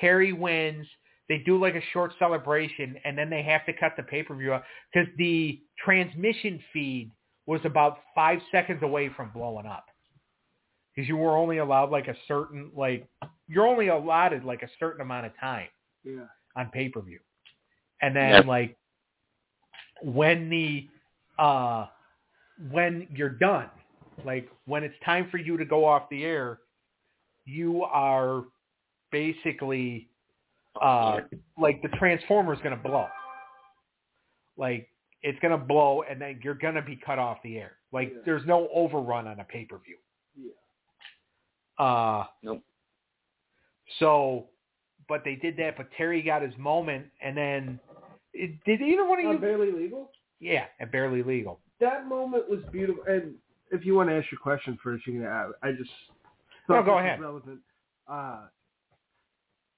Terry wins. They do like a short celebration, and then they have to cut the pay per view because the transmission feed was about five seconds away from blowing up. Because you were only allowed like a certain like you're only allotted like a certain amount of time Yeah. on pay per view, and then Yep. like when the uh when you're done, like when it's time for you to go off the air, you are basically uh like the transformer is going to blow. Like it's going to blow and then you're going to be cut off the air. Like Yeah. there's no overrun on a pay-per-view. Yeah. Uh Nope. So but they did that but Terry got his moment and then it, did either one of Uh, you barely legal. Yeah, at barely legal. That moment was beautiful. And if you want to ask your question first, you can. I, I just No, go ahead. Relevant. Uh,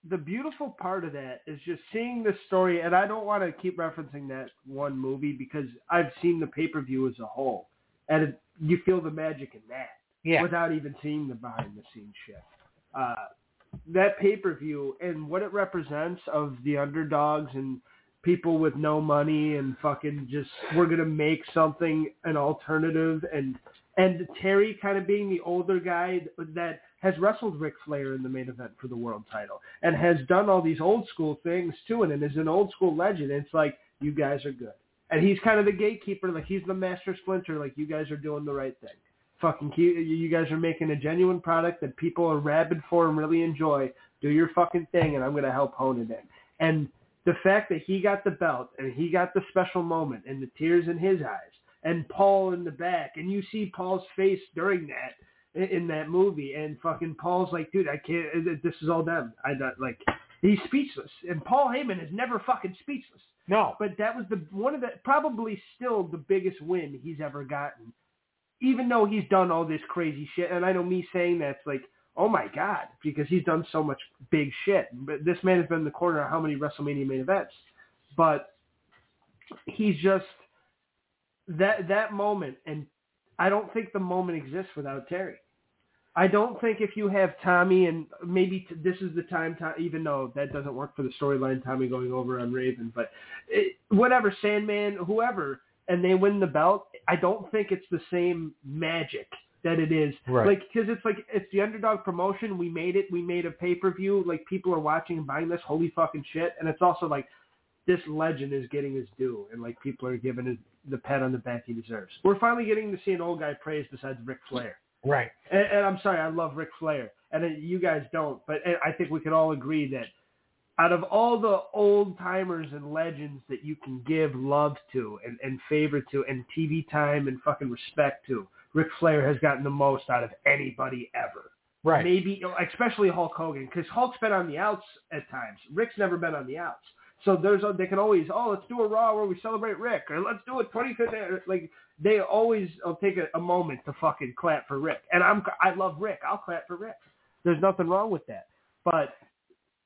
the beautiful part of that is just seeing the story, and I don't want to keep referencing that one movie because I've seen the pay per view as a whole, and it, you feel the magic in that Yeah. without even seeing the behind the scenes shit. Uh, that pay per view and what it represents of the underdogs and people with no money and fucking just we're gonna make something an alternative and and Terry kind of being the older guy that has wrestled Ric Flair in the main event for the world title and has done all these old school things too and is an old school legend. It's like you guys are good. And he's kind of the gatekeeper, like he's the master splinter, like you guys are doing the right thing fucking keep, you guys are making a genuine product that people are rabid for and really enjoy. Do your fucking thing, and I'm going to help hone it in. And the fact that he got the belt and he got the special moment and the tears in his eyes and Paul in the back, and you see Paul's face during that in, that movie, and fucking Paul's like, dude, I can't. This is all them. I like. He's speechless, and Paul Heyman is never fucking speechless No. but that was the one of the probably still the biggest win he's ever gotten. Even though he's done all this crazy shit, and I know me saying that's like, oh my god, because he's done so much big shit. But this man has been in the corner of how many WrestleMania main events? But he's just that that moment, and I don't think the moment exists without Terry. I don't think if you have Tommy and maybe t- this is the time, to, even though that doesn't work for the storyline, Tommy going over on Raven, but it, whatever, Sandman, whoever, and they win the belt, I don't think it's the same magic that it is. Right. Like, because it's like, it's the underdog promotion. We made it. We made a pay-per-view. Like, people are watching and buying this. Holy fucking shit. And it's also like, this legend is getting his due. And, like, people are giving him the pat on the back he deserves. We're finally getting to see an old guy praised besides Ric Flair. Right. And, and I'm sorry, I love Ric Flair, and uh, you guys don't, but I think we could all agree that out of all the old timers and legends that you can give love to and, and favor to and TV time and fucking respect to, Ric Flair has gotten the most out of anybody ever. Right. Maybe, especially Hulk Hogan, because Hulk's been on the outs at times. Ric's never been on the outs. So there's a, they can always oh let's do a Raw where we celebrate Ric or let's do a 25th like they always will take a, a moment to fucking clap for Ric. And I'm I love Ric. I'll clap for Ric. There's nothing wrong with that. But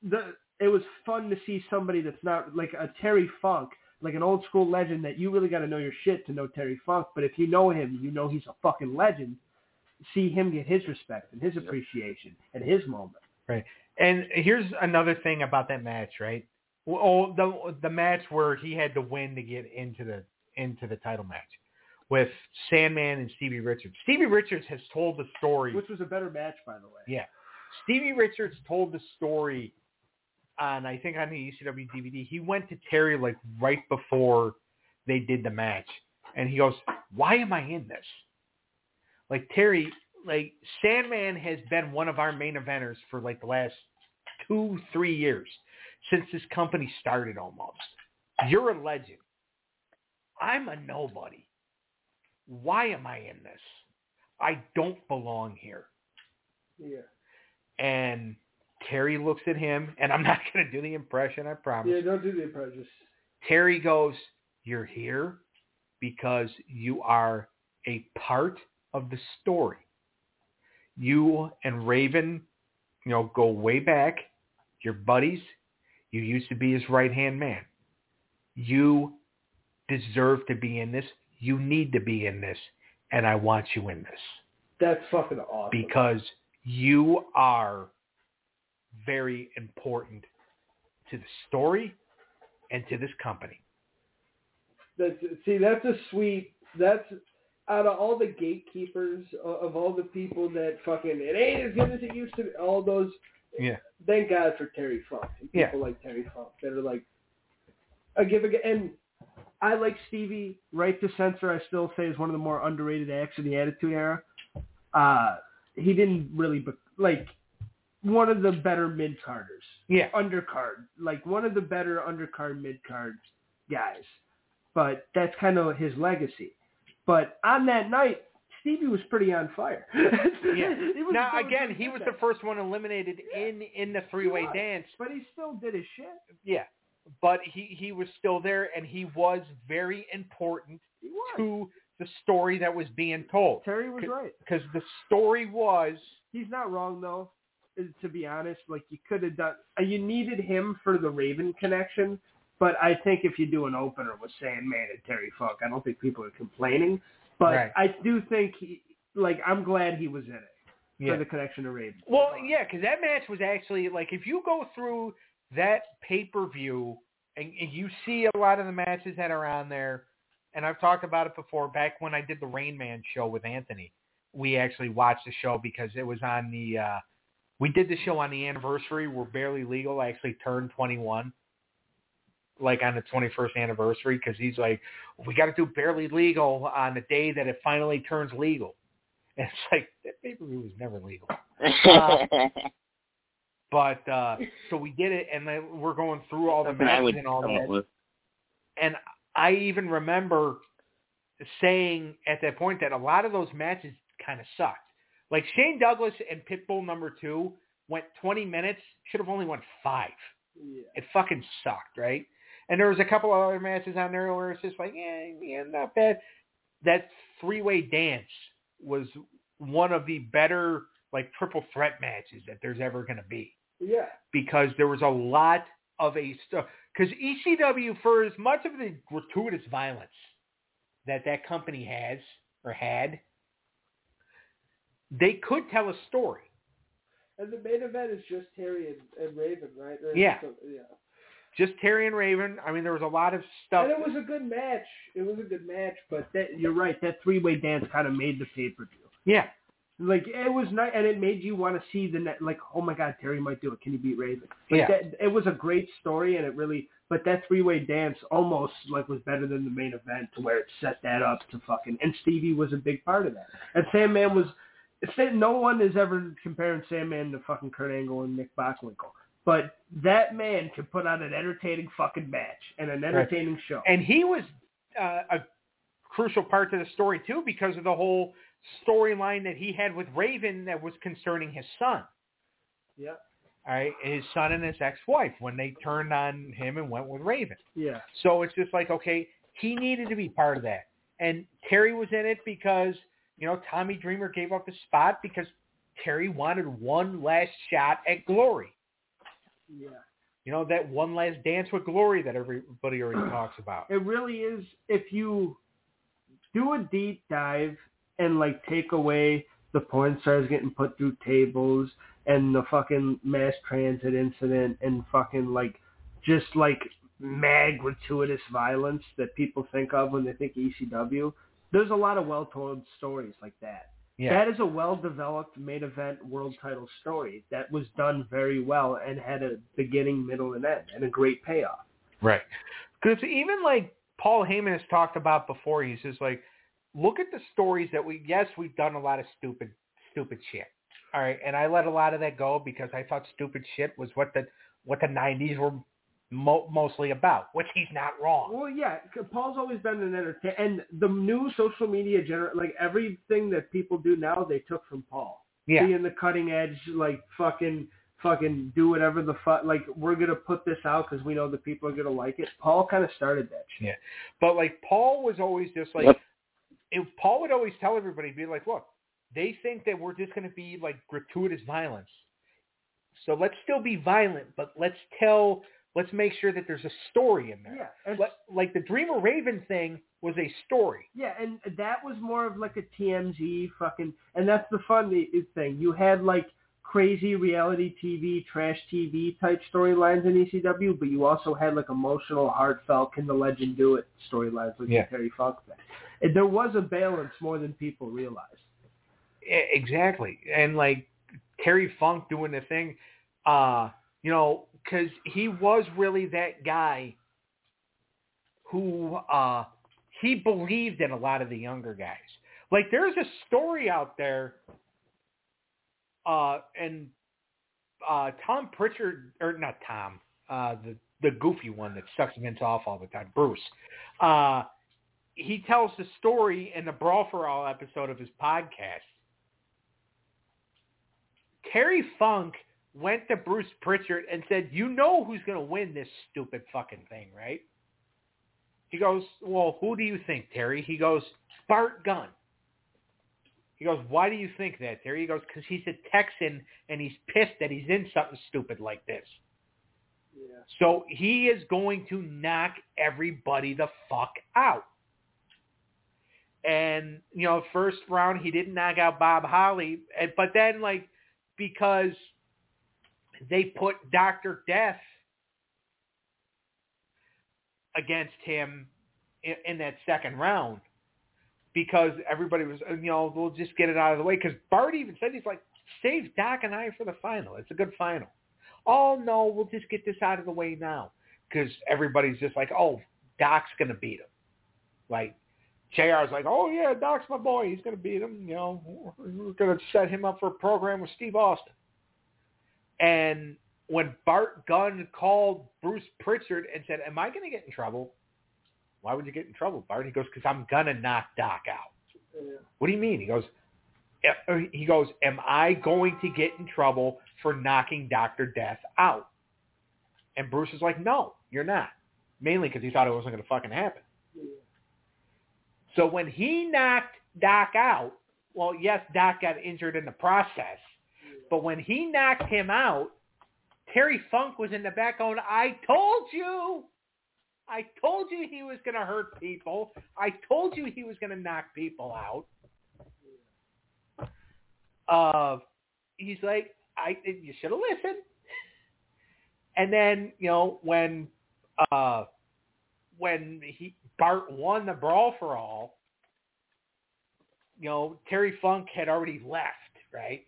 the it was fun to see somebody that's not like a Terry Funk like an old school legend that you really got to know your shit to know Terry Funk. But if you know him you know he's a fucking legend. See him get his respect and his appreciation and his moment. Right. And here's another thing about that match, right? Well, the the match where he had to win to get into the into the title match with Sandman and Stevie Richards. Stevie Richards has told the story. which was a better match by the way Yeah, Stevie Richards told the story on I think on the ECW DVD. He went to Terry like right before they did the match, and he goes, "Why am I in this?" Like Terry, like Sandman has been one of our main eventers for like the last two, three years since this company started almost. You're a legend. I'm a nobody. Why am I in this? I don't belong here. yeah And Terry looks at him, and I'm *laughs* not going to do the impression, I promise. yeah don't do the approaches Terry goes, You're here because you are a part of the story. You and Raven, you know, go way back. You're buddies. You used to be his right hand man. You deserve to be in this. You need to be in this. And I want you in this that's fucking awesome because you are very important to the story and to this company. That's see, that's a sweet. That's out of all the gatekeepers of, of all the people that fucking it ain't as good as it used to. be, All those. Yeah. Thank God for Terry Funk. and Yeah. People like Terry Funk that are like, I give a and I like Stevie. Right to censor, I still say is one of the more underrated acts of the Attitude Era. Uh, he didn't really be- like one of the better mid carders Yeah. undercard, like one of the better undercard mid card guys. But that's kind of his legacy. But on that night, Stevie was pretty on fire. *laughs* Yeah. Now again, he was that. the first one eliminated in in the three way dance. but he still did his shit. Yeah, but he he was still there, and he was very important was. to the story that was being told. Terry was right. Because the story was He's not wrong though. To be honest, like you could have done. uh, You needed him for the Raven connection. But I think if you do an opener with Sandman and Terry Funk, I don't think people are complaining. But Right. I do think, he, like, I'm glad he was in it yeah. for the connection to Raven. Well, yeah, because that match was actually like if you go through that pay per view and, and you see a lot of the matches that are on there, and I've talked about it before. Back when I did the Rain Man show with Anthony, we actually watched the show because it was on the. uh We did the show on the anniversary. We're barely legal. I actually turned 21, like on the 21st anniversary, because he's like, we got to do barely legal on the day that it finally turns legal. *laughs* And it's like that pay per view was never legal. *laughs* But uh so we did it, and then we're going through all the Something matches and all come that. with. And I even remember saying at that point that a lot of those matches kind of sucked. Like Shane Douglas and Pitbull number two went 20 minutes, should have only went five. Yeah. It fucking sucked, right? And there was a couple of other matches on there where it's just like, yeah, yeah, not bad. That three-way dance was one of the better like triple threat matches that there's ever going to be Yeah. because there was a lot of a stuff because ECW for as much of the gratuitous violence that that company has or had, they could tell a story. And the main event is just Terry and, and Raven, right? Or Yeah. some- yeah. Just Terry and Raven. I mean, there was a lot of stuff. And it was a good match. It was a good match, but that, you're right. That three way dance kind of made the pay per view. Yeah, Like it was nice, and it made you want to see the net. Like, oh my God, Terry might do it. Can you beat Raven? Like Yeah. that, it was a great story, and it really. But that three way dance almost like was better than the main event, to where it set that up to fucking. And Stevie was a big part of that. And Sandman was. No one is ever comparing Sandman to fucking Kurt Angle and Nick Bockwinkel. But that man can put on an entertaining fucking match and an entertaining show. And he was uh, a crucial part to the story too because of the whole storyline that he had with Raven that was concerning his son. yeah, All right, his son and his ex-wife when they turned on him and went with Raven. yeah, So it's just like, okay, he needed to be part of that. And Terry was in it because, you know, Tommy Dreamer gave up his spot because Terry wanted one last shot at glory. Yeah. You know, that one last dance with glory that everybody already *clears throat* talks about. It really is. If you do a deep dive and like take away the porn stars getting put through tables and the fucking mass transit incident and fucking like just like mad gratuitous violence that people think of when they think ECW, there's a lot of well-told stories like that. Yeah. That is a well-developed main event world title story that was done very well and had a beginning, middle, and end, and a great payoff. Right. Because even like Paul Heyman has talked about before, he's just like, look at the stories that we, yes, we've done a lot of stupid, stupid shit. All right. And I let a lot of that go because I thought stupid shit was what the, what the 90s were mo- mostly about, which he's not wrong. Well, yeah, Paul's always been an entertainer, and the new social media gener like everything that people do now, they took from Paul. Yeah. Being the cutting edge, like fucking, fucking do whatever the fuck. Like we're gonna put this out because we know the people are gonna like it. Paul kind of started that shit. But like Paul was always just like, if Paul would always tell everybody, be like, look, they think that we're just going to be like gratuitous violence. So let's still be violent, but let's tell, let's make sure that there's a story in there. Yeah, and Like, the Dreamer Raven thing was a story. Yeah, and that was more of like a TMZ fucking, and that's the fun thing. You had like crazy reality TV, trash TV type storylines in ECW, but you also had like emotional, heartfelt, can the legend do it storylines like Yeah. the Terry Funk thing. And there was a balance more than people realized. Exactly. And like Terry Funk doing the thing, uh, you know, because he was really that guy who uh, he believed in a lot of the younger guys. Like there's a story out there, uh, and uh, Tom Prichard, or not Tom, uh, the the goofy one that sucks Vince off all the time, Bruce. Uh, he tells the story in the Brawl for All episode of his podcast. Terry Funk went to Bruce Prichard and said, "You know who's going to win this stupid fucking thing, right?" He goes, "Well, who do you think, Terry?" He goes, "Bart Gunn." He goes, "Why do you think that, Terry?" He goes, "Because he's a Texan and he's pissed that he's in something stupid like this." Yeah. So he is going to knock everybody the fuck out. And, you know, first round he didn't knock out Bob Holly, but then like because they put Dr. Death against him in, in that second round because everybody was, you know, we'll just get it out of the way. Because Bart even said, he's like, save Doc and I for the final. It's a good final. Oh, no, we'll just get this out of the way now. Because everybody's just like, oh, Doc's going to beat him. Like, JR's like, oh, yeah, Doc's my boy. He's going to beat him. You know, we're going to set him up for a program with Steve Austin. And when Bart Gunn called Bruce Prichard and said, am I going to get in trouble? Why would you get in trouble, Bart? He goes, because I'm going to knock Doc out. What do you mean? He goes, "Eh," he goes, am I going to get in trouble for knocking Dr. Death out? And Bruce is like, no, you're not. Mainly because he thought it wasn't going to fucking happen. So when he knocked Doc out, well, yes, Doc got injured in the process, but when he knocked him out, Terry Funk was in the back going, I told you. I told you he was going to hurt people. I told you he was going to knock people out. Uh, he's like, I you should have listened. And then, you know, when uh when he Bart won the brawl for all, you know, Terry Funk had already left, right?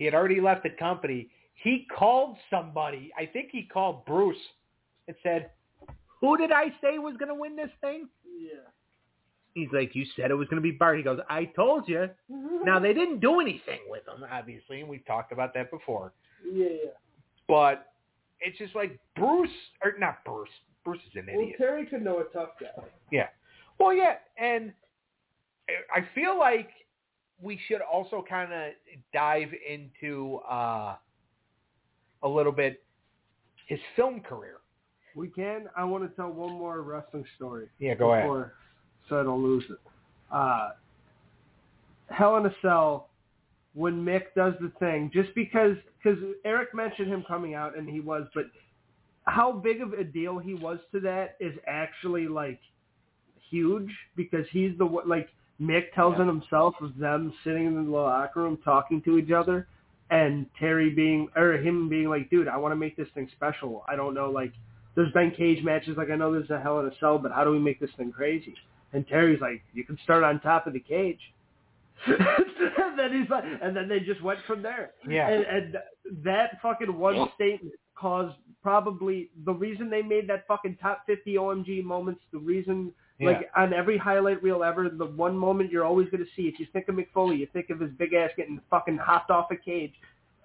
He had already left the company. He called somebody, I think he called Bruce and said, Who did I say was gonna win this thing? Yeah. He's like, You said it was gonna be Bart. He goes, I told you. *laughs* Now they didn't do anything with him, obviously, and we've talked about that before. Yeah, yeah. but it's just like Bruce or not Bruce. Bruce is an Well, idiot. Terry could know a tough guy. Yeah. Well, yeah, and I feel like we should also kind of dive into uh, a little bit his film career. We can. I want to tell one more wrestling story. Yeah, go ahead. before, so I don't lose it. Uh, Hell in a Cell, when Mick does the thing, just because because Eric mentioned him coming out and he was, but how big of a deal he was to that is actually like huge because he's the one like Mick tells it himself of them sitting in the locker room talking to each other and Terry being or him being like, dude, I want to make this thing special. I don't know like there's been cage matches like I know there's a hell in a cell, but how do we make this thing crazy? And Terry's like, you can start on top of the cage. and *laughs* then he's like, and then they just went from there. Yeah. And, and that fucking one statement caused probably the reason they made that fucking top 50 OMG moments, the reason, like on every highlight reel ever, the one moment you're always going to see, if you think of Mick Foley, you think of his big ass getting fucking hopped off a cage.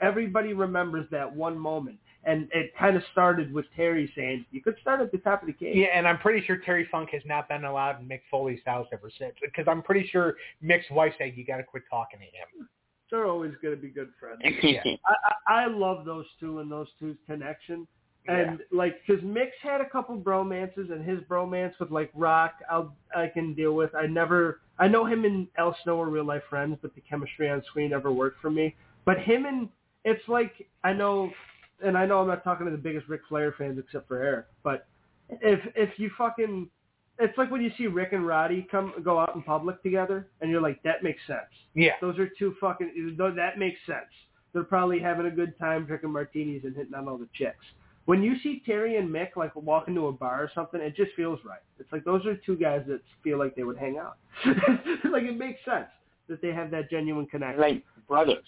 Everybody remembers that one moment. And it kind of started with Terry saying, you could start at the top of the cage. Yeah, and I'm pretty sure Terry Funk has not been allowed in Mick Foley's house ever since. Because I'm pretty sure Mick's wife said you got to quit talking to him. They're always going to be good friends. *laughs* Yeah. I, I I love those two and those two's connection. And like, because Mick's had a couple bromances, and his bromance with like Rock, I'll I can deal with. I never, I know him and Al Snow are real life friends, but the chemistry on screen never worked for me. But him and it's like I know, and I know I'm not talking to the biggest Ric Flair fans except for Eric, but if if you fucking, it's like when you see Ric and Roddy come go out in public together, and you're like, that makes sense. Yeah. Those are two fucking. That makes sense. They're probably having a good time drinking martinis and hitting on all the chicks. When you see Terry and Mick like walk into a bar or something, it just feels right. It's like those are two guys that feel like they would hang out. *laughs* like it makes sense that they have that genuine connection. like brothers.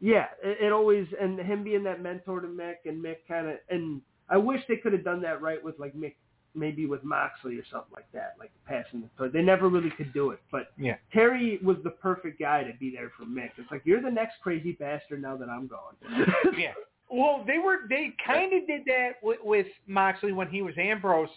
Yeah, it, it always and him being that mentor to Mick and Mick kind of and I wish they could have done that right with like Mick, maybe with Moxley or something like that, like passing the torch. They never really could do it, but Yeah. Terry was the perfect guy to be there for Mick. It's like you're the next crazy bastard now that I'm going. *laughs* Yeah. Well, they were they kind of did that with, with Moxley when he was Ambrose,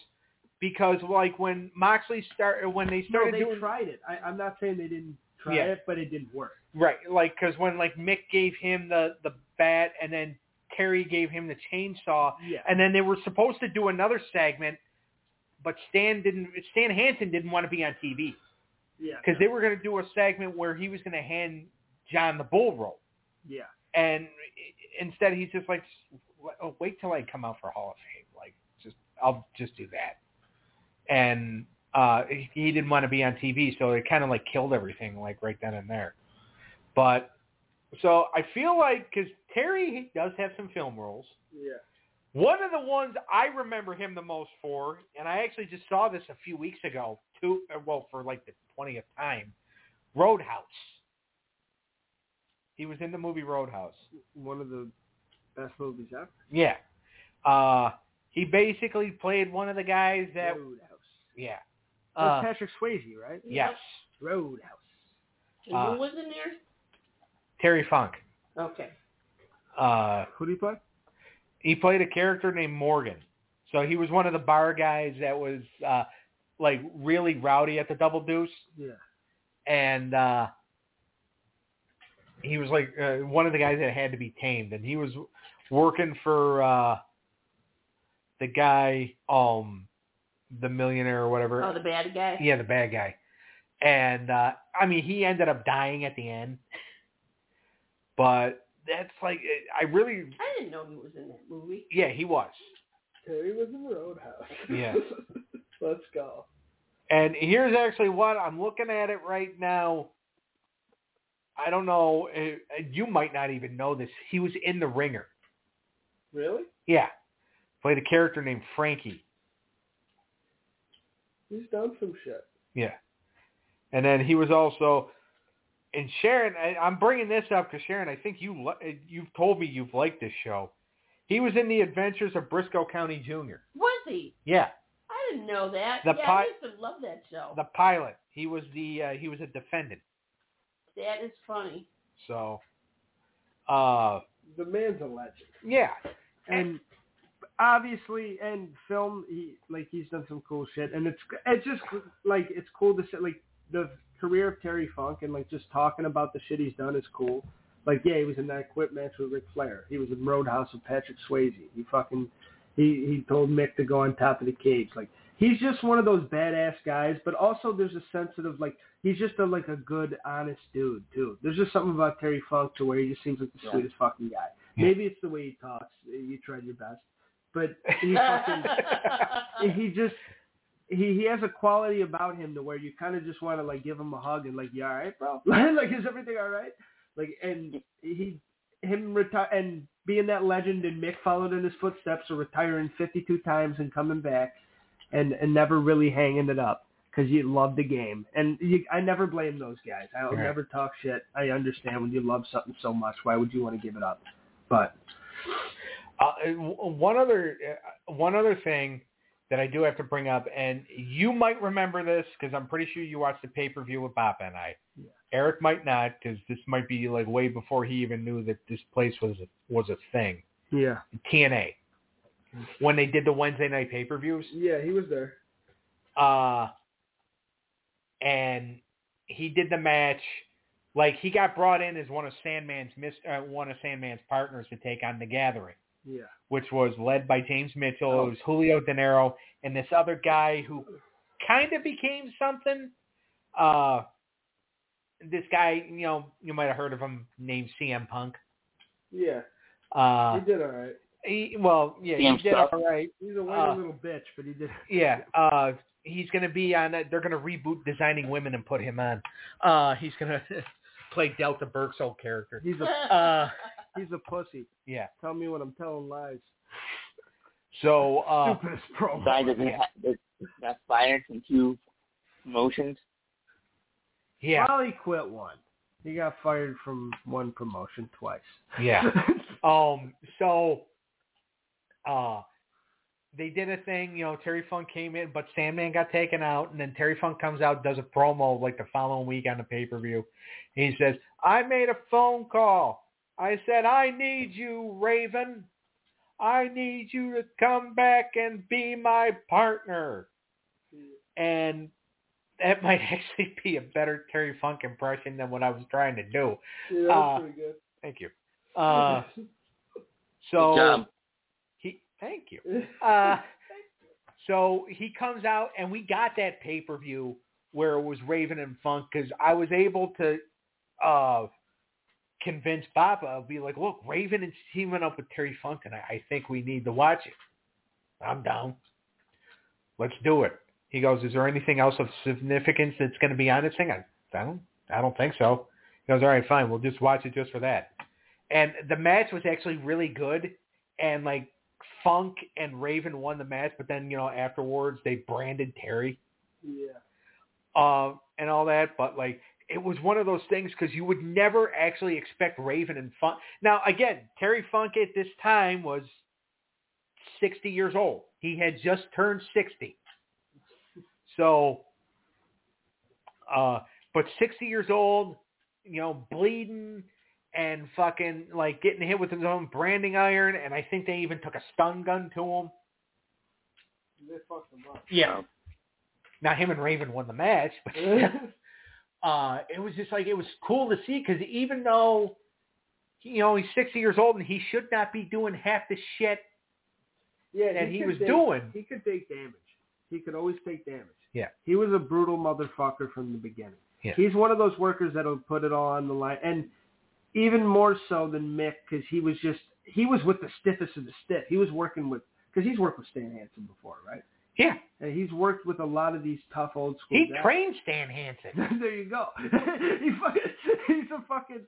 because like when Moxley started when they no, started they doing tried it. I, I'm not saying they didn't try Yeah. it, but it didn't work. right, like because when like Mick gave him the the bat and then Terry gave him the chainsaw, Yeah, and then they were supposed to do another segment, but Stan didn't. Stan Hansen didn't want to be on TV yeah, because they were going to do a segment where he was going to hand John the bull rope. yeah. and instead he's just like, oh, wait till I come out for Hall of Fame. Like, just I'll just do that. And uh, he didn't want to be on TV, so it kind of like killed everything, like right then and there. But so I feel like because Terry he does have some film roles. Yeah. One of the ones I remember him the most for, and I actually just saw this a few weeks ago, too. Well, for like the twentieth time, Roadhouse. He was in the movie Roadhouse. One of the best movies ever. Yeah. Uh, he basically played one of the guys that. Roadhouse. Yeah. That's Uh, Patrick Swayze, right? yes. Roadhouse. And Uh, who was in there? Terry Funk. Okay. Uh, Who do you play? he played a character named Morgan. So he was one of the bar guys that was uh, like really rowdy at the Double Deuce, Yeah. and uh, he was like uh, one of the guys that had to be tamed, and he was working for uh, the guy, um, the millionaire or whatever. Oh, the bad guy. Yeah, the bad guy. And uh I mean, he ended up dying at the end. But that's like I really I didn't know he was in that movie. yeah, he was. Terry was in Roadhouse. Yeah. *laughs* Let's go. And here's actually what I'm looking at it right now. I don't know, uh, you might not even know this. He was in The Ringer. Really? Yeah. Played a character named Frankie. He's done some shit. Yeah. And then he was also and Sharon, I, I'm bringing this up because Sharon, I think you you've told me you've liked this show. He was in the Adventures of Brisco County Jr. Was he? Yeah, I didn't know that. The yeah, pi- I used to love that show. the pilot. He was the uh, he was a defendant. That is funny. So, uh, The man's a legend. yeah, and obviously, and film, he like he's done some cool shit, and it's it's just like it's cool to see like the career of Terry Funk and like just talking about the shit he's done is cool. Like yeah, he was in that quit match with Ric Flair. He was in Roadhouse with Patrick Swayze. He fucking he he told Mick to go on top of the cage. Like he's just one of those badass guys, but also there's a sensitive like he's just a like a good honest dude too. There's just something about Terry Funk to where he just seems like the Yeah. sweetest fucking guy. Maybe it's the way he talks. You tried your best, but he fucking *laughs* he just he he has a quality about him to where you kind of just want to like give him a hug and like you all right bro *laughs* like is everything all right like and he him retire and being that legend and Mick followed in his footsteps of retiring 52 times and coming back and and never really hanging it up because you love the game and you, I never blame those guys I'll Right. never talk shit I understand when you love something so much why would you want to give it up but Uh, one other uh, one other thing that I do have to bring up, and you might remember this because I'm pretty sure you watched the pay per view with Papa and I. Yeah. Eric might not because this might be like way before he even knew that this place was a, was a thing. yeah TNA when they did the Wednesday night pay per views. yeah he was there uh, and he did the match. Like he got brought in as one of Sandman's uh, one of Sandman's partners to take on the Gathering, yeah which was led by James Mitchell. Oh. It was Julio Dinero and this other guy who kind of became something. Uh, this guy, you know, you might have heard of him, named CM Punk. yeah Uh, he did all right he, well, yeah, he did stuff. all right. He's a whiny Uh, little bitch, but he did. *laughs* Yeah, uh, he's going to be on. A, they're going to reboot Designing Women and put him on. Uh, he's going *laughs* to play Delta Burke's old character. He's a *laughs* Uh, he's a pussy. yeah. Tell me when I'm telling lies. So, uh, Stupidest promo. guy doesn't ha- that got fired from two promotions. yeah, Well, he quit one. He got fired from one promotion twice. yeah. Um, so, uh, they did a thing. You know, Terry Funk came in, but Sandman got taken out, and then Terry Funk comes out, does a promo like the following week on the pay per view. He says, "I made a phone call. I said I need you, Raven. I need you to come back and be my partner." And that *laughs* might actually be a better Terry Funk impression than what I was trying to do. yeah, Uh, pretty good. Thank you. Uh, *laughs* so Good job. he, thank you. *laughs* Uh, so he comes out, and we got that pay per view where it was Raven and Funk because I was able to uh, convince Papa, be like, look, Raven is teaming up with Terry Funk, and I, I think we need to watch it. I'm down. Let's do it. He goes, is there anything else of significance that's going to be on this thing? I, I don't, I don't think so. He goes, all right, fine. We'll just watch it just for that. And the match was actually really good. And like Funk and Raven won the match, but then, you know, afterwards they branded Terry yeah. uh, and all that. But like, it was one of those things because you would never actually expect Raven and Funk. Now, again, Terry Funk at this time was 60 years old. He had just turned 60. So, uh, but 60 years old, you know, bleeding and fucking like getting hit with his own branding iron. And I think they even took a stun gun to him. They fucked him up. Yeah. Now him and Raven won the match, but *laughs* *laughs* uh, it was just like it was cool to see because even though you know he's 60 years old and he should not be doing half the shit yeah, that he could was take- doing. He could take damage. He could always take damage. Yeah. He was a brutal motherfucker from the beginning. Yeah. He's one of those workers that'll put it all on the line, and even more so than Mick because he was just he was with the stiffest of the stiff. He was working with because he's worked with Stan Hansen before, right? Yeah, And he's worked with a lot of these tough old school. he guys. trained Stan Hansen. *laughs* there you go. *laughs* he fucking, *laughs* he's a fucking.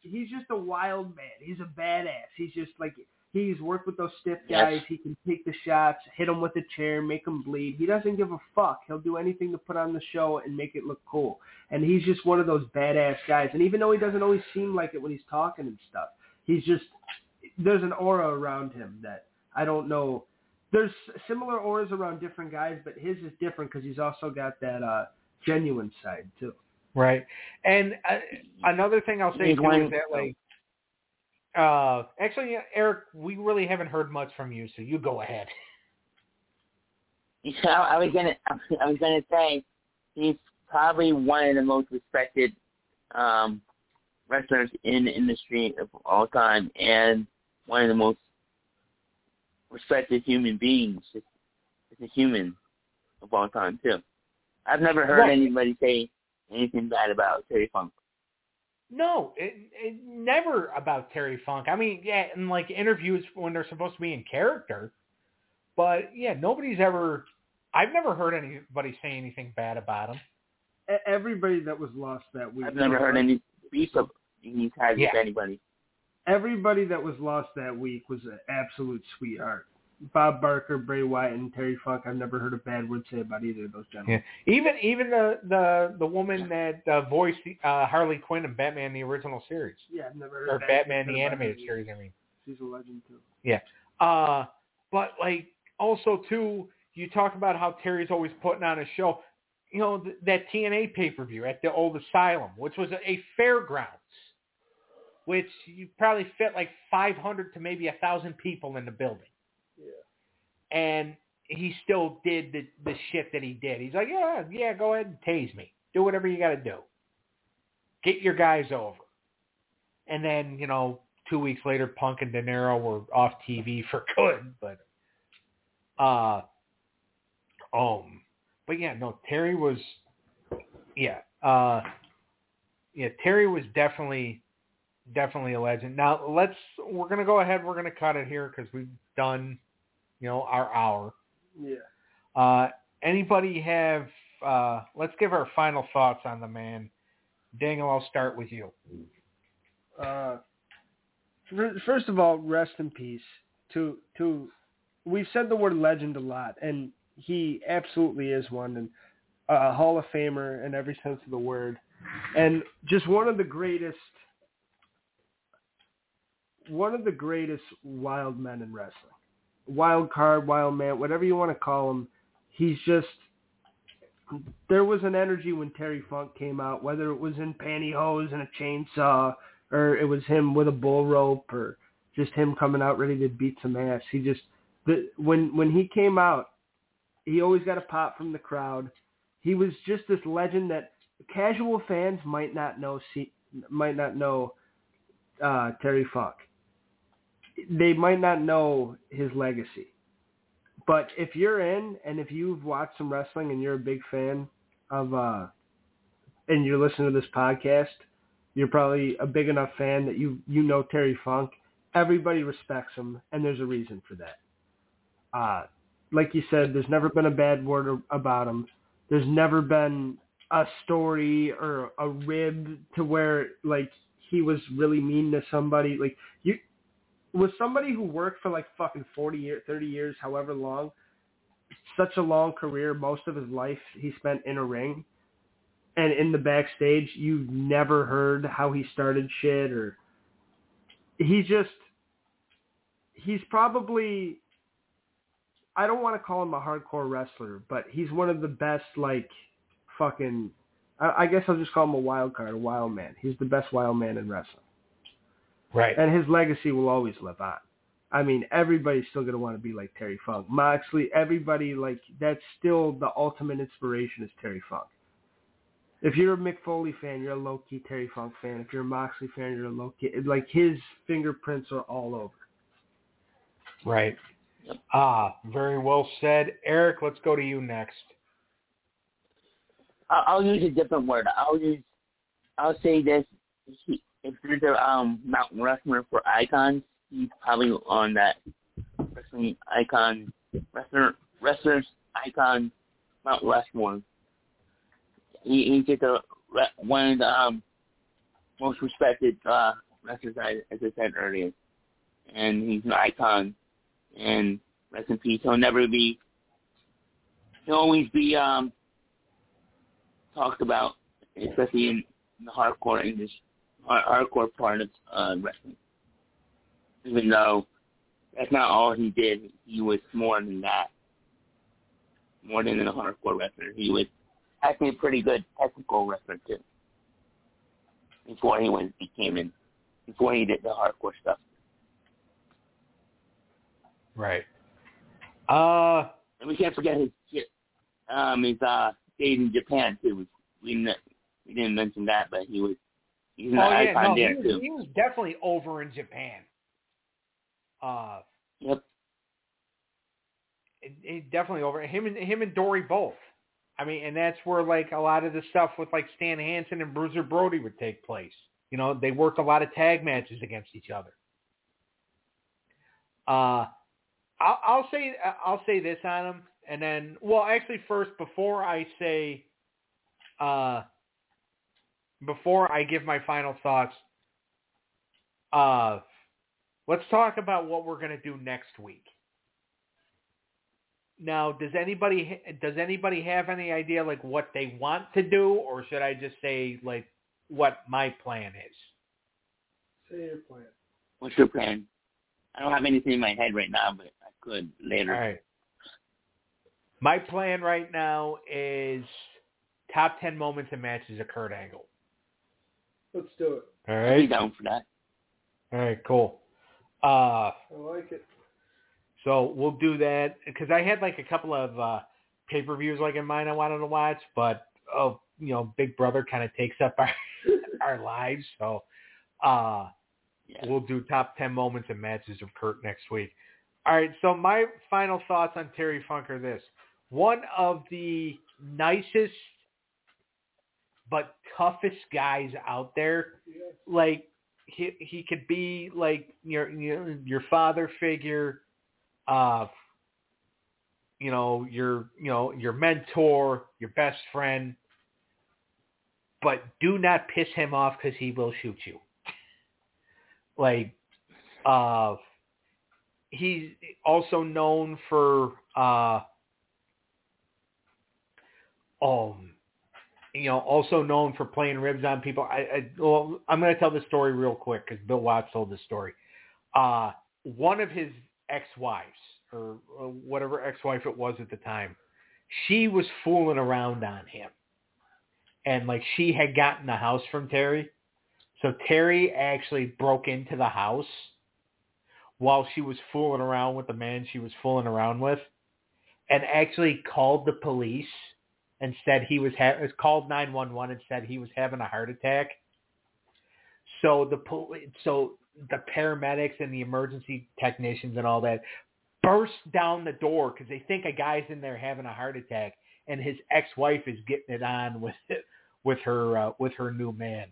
He's just a wild man. He's a badass. He's just like he's worked with those stiff guys. Yes. He can take the shots, hit them with a chair, make them bleed. He doesn't give a fuck. He'll do anything to put on the show and make it look cool. And he's just one of those badass guys. And even though he doesn't always seem like it when he's talking and stuff, he's just there's an aura around him that I don't know. There's similar auras around different guys, but his is different because he's also got that uh genuine side too. Right. And uh, another thing I'll say He's too is that like Uh, actually, Eric, we really haven't heard much from you, so you go ahead. *laughs* Yeah, I was gonna, *laughs* I was gonna say, he's probably one of the most respected um, wrestlers in the industry of all time, and one of the most respected human beings. Just as a human of all time too. I've never heard Right. anybody say anything bad about Terry Funk. No, it, it never about Terry Funk. I mean, yeah, in like interviews when they're supposed to be in character, but yeah, nobody's ever. I've never heard anybody say anything bad about him. E- Everybody that was lost that week. I've never heard any beef of he's had Yeah. with anybody. Everybody that was lost that week was an absolute sweetheart. Bob Barker, Bray Wyatt, and Terry Funk. I've never heard a bad word say about either of those gentlemen. Yeah. Even even the the the woman that uh, voiced uh, Harley Quinn in Batman the original series Yeah, I've never heard or Batman the animated series. I mean. She's a legend too. Yeah, uh, but like also too, you talk about how Terry's always putting on a show. You know th- that TNA pay per view at the old Asylum, which was a, a fairgrounds, which you probably fit like 500 to maybe a thousand people in the building. And he still did the the shit that he did. He's like, yeah, yeah, go ahead and tase me, do whatever you got to do, get your guys over, and then you know two weeks later, Punk and Dinero were off TV *laughs* for good. But, uh, um, but yeah, no, Terry was, yeah, uh, yeah, Terry was definitely, definitely a legend. Now let's, we're gonna go ahead. We're gonna cut it here because we've done, you know, our hour. Yeah. Uh, anybody have? Uh, let's give our final thoughts on the man. Daniel, I'll start with you. Uh, first of all, rest in peace. To to, we've said the word legend a lot, and he absolutely is one, and a Hall of Famer in every sense of the word, and just one of the greatest, one of the greatest wild men in wrestling, wild card, wild man, whatever you want to call him. He's just there was an energy when Terry Funk came out, whether it was in pantyhose and a chainsaw or it was him with a bull rope or just him coming out ready to beat some ass. He just the when when he came out, he always got a pop from the crowd. He was just this legend that casual fans might not know see, might not know uh, Terry Funk. They might not know his legacy. But if you're in and if you've watched some wrestling and you're a big fan of uh and you're listening to this podcast, you're probably a big enough fan that you you know Terry Funk. Everybody respects him, and there's a reason for that. Uh, like you said, there's never been a bad word about him. There's never been a story or a rib to where like he was really mean to somebody. Like you was somebody who worked for like fucking 40 years, 30 years, however long, such a long career, most of his life he spent in a ring and in the backstage you've never heard how he started shit or he just he's probably I don't want to call him a hardcore wrestler, but he's one of the best like fucking I, I guess I'll just call him a wild card, a wild man. He's the best wild man in wrestling. Right. And his legacy will always live on. I mean, everybody's still gonna want to be like Terry Funk. Moxley, everybody like that's still the ultimate inspiration is Terry Funk. If you're a Mick Foley fan, you're a low key Terry Funk fan. If you're a Moxley fan, you're a low key like his fingerprints are all over. Right. Ah, very well said. Eric, let's go to you next. I'll, I'll use a different word. I'll use, I'll say this. He, if there's a um, Mount Rushmore for icons, he's probably on that wrestling icon, wrestler, wrestlers icon Mount Rushmore. He, he's just a, one of the um, most respected uh, wrestlers, I- as I said earlier. And he's an icon. And rest in peace. He'll never be, he'll always be um, talked about, especially in the hardcore English, hard- hardcore part of uh, wrestling. Even though that's not all he did, he was more than that. More than a hardcore wrestler, he was actually a pretty good technical wrestler too. Before he was became an before he did the hardcore stuff. Right. Uh, And we can't forget his shit. Um, his uh, stayed in Japan too. We we didn't mention that, but he was he's an oh yeah, icon no, he there too. he was definitely over in Japan. Uh, Yep. it, it definitely over him and him and Dory both. I mean, and that's where like a lot of the stuff with like Stan Hansen and Bruiser Brody would take place. You know, they worked a lot of tag matches against each other. Uh, I'll, I'll say I'll say this on him, and then well, actually, first before I say, uh, before I give my final thoughts, uh, let's talk about what we're gonna do next week. Now, does anybody does anybody have any idea like what they want to do, or should I just say like what my plan is? Say your plan. What's your plan? I don't have anything in my head right now, but I could later. All right. My plan right now is top ten moments and matches of Kurt Angle. Let's do it. All right. I'd be down for that. All right. Cool. Uh, I like it. so we'll do that because I had like a couple of uh, pay per views like in mind I wanted to watch, but oh, you know, Big Brother kind of takes up our *laughs* our lives. So uh, Yeah. we'll do top 10 moments and matches of Kurt next week. All right, so my final thoughts on Terry Funk are this. One of the nicest but toughest guys out there. Like he he could be like your your your father figure, uh you know, your you know, your mentor, your best friend. But do not piss him off cuz he will shoot you *laughs* like uh he's also known for uh um you know also known for playing ribs on people. I, I well i'm going to tell the story real quick because bill watts told the story. Uh one of his ex-wives or uh, whatever ex-wife it was at the time she was fooling around on him. And like she had gotten the house from terry. So Terry actually broke into the house while she was fooling around with the man she was fooling around with, and actually called the police and said he was ha- called nine one one and said he was having a heart attack. So the so the paramedics and the emergency technicians and all that burst down the door because they think a guy's in there having a heart attack, and his ex-wife is getting it on with with her uh, with her new man.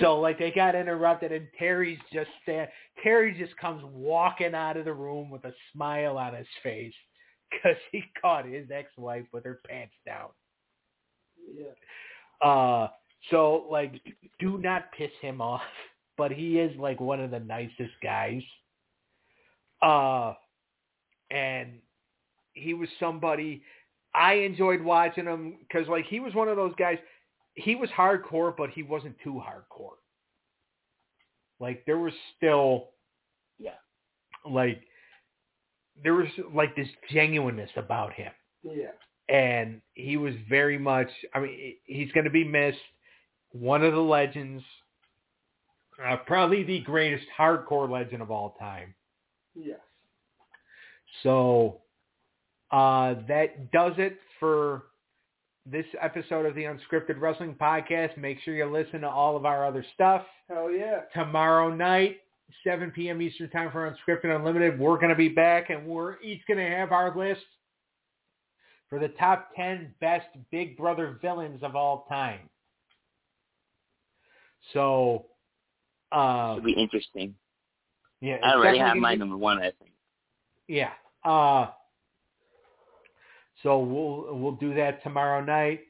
So like they got interrupted and Terry's just stand, Terry just comes walking out of the room with a smile on his face because *laughs* he caught his ex-wife with her pants down. Yeah. Uh, so like, do not piss him off, *laughs* but he is like one of the nicest guys. Uh, and he was somebody I enjoyed watching him because like he was one of those guys. He was hardcore, but he wasn't too hardcore. Like there was still, Yeah. like there was like this genuineness about him Yeah. and he was very much i mean he's going to be missed one of the legends uh, probably the greatest hardcore legend of all time Yes. so uh, that does it for this episode of the unscripted wrestling podcast make sure you listen to all of our other stuff Hell yeah. tomorrow night 7 p.m eastern time for unscripted unlimited we're going to be back and we're each going to have our list for the top 10 best big brother villains of all time so uh Should be interesting. yeah I already have my number one, I think. yeah uh so we'll we'll do that tomorrow night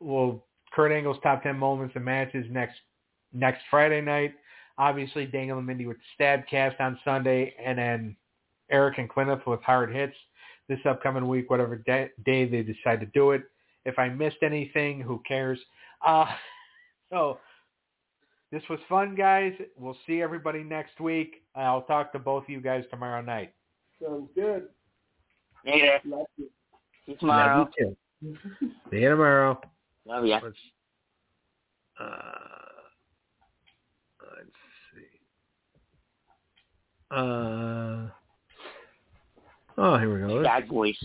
we'll Kurt Angle's top 10 moments and matches next next Friday night obviously Daniel and Mindy with the Stabcast on Sunday, and then Eric and Kenneth with Hard Hits this upcoming week, whatever day, day they decide to do it. If I missed anything, who cares? Uh, *laughs* so this was fun, guys. We'll see everybody next week. I'll talk to both of you guys tomorrow night. Sounds good. Later. Love you. See you tomorrow. Love you too. See you tomorrow. Love ya. Uh, Uh, oh, here we go. Bad boys.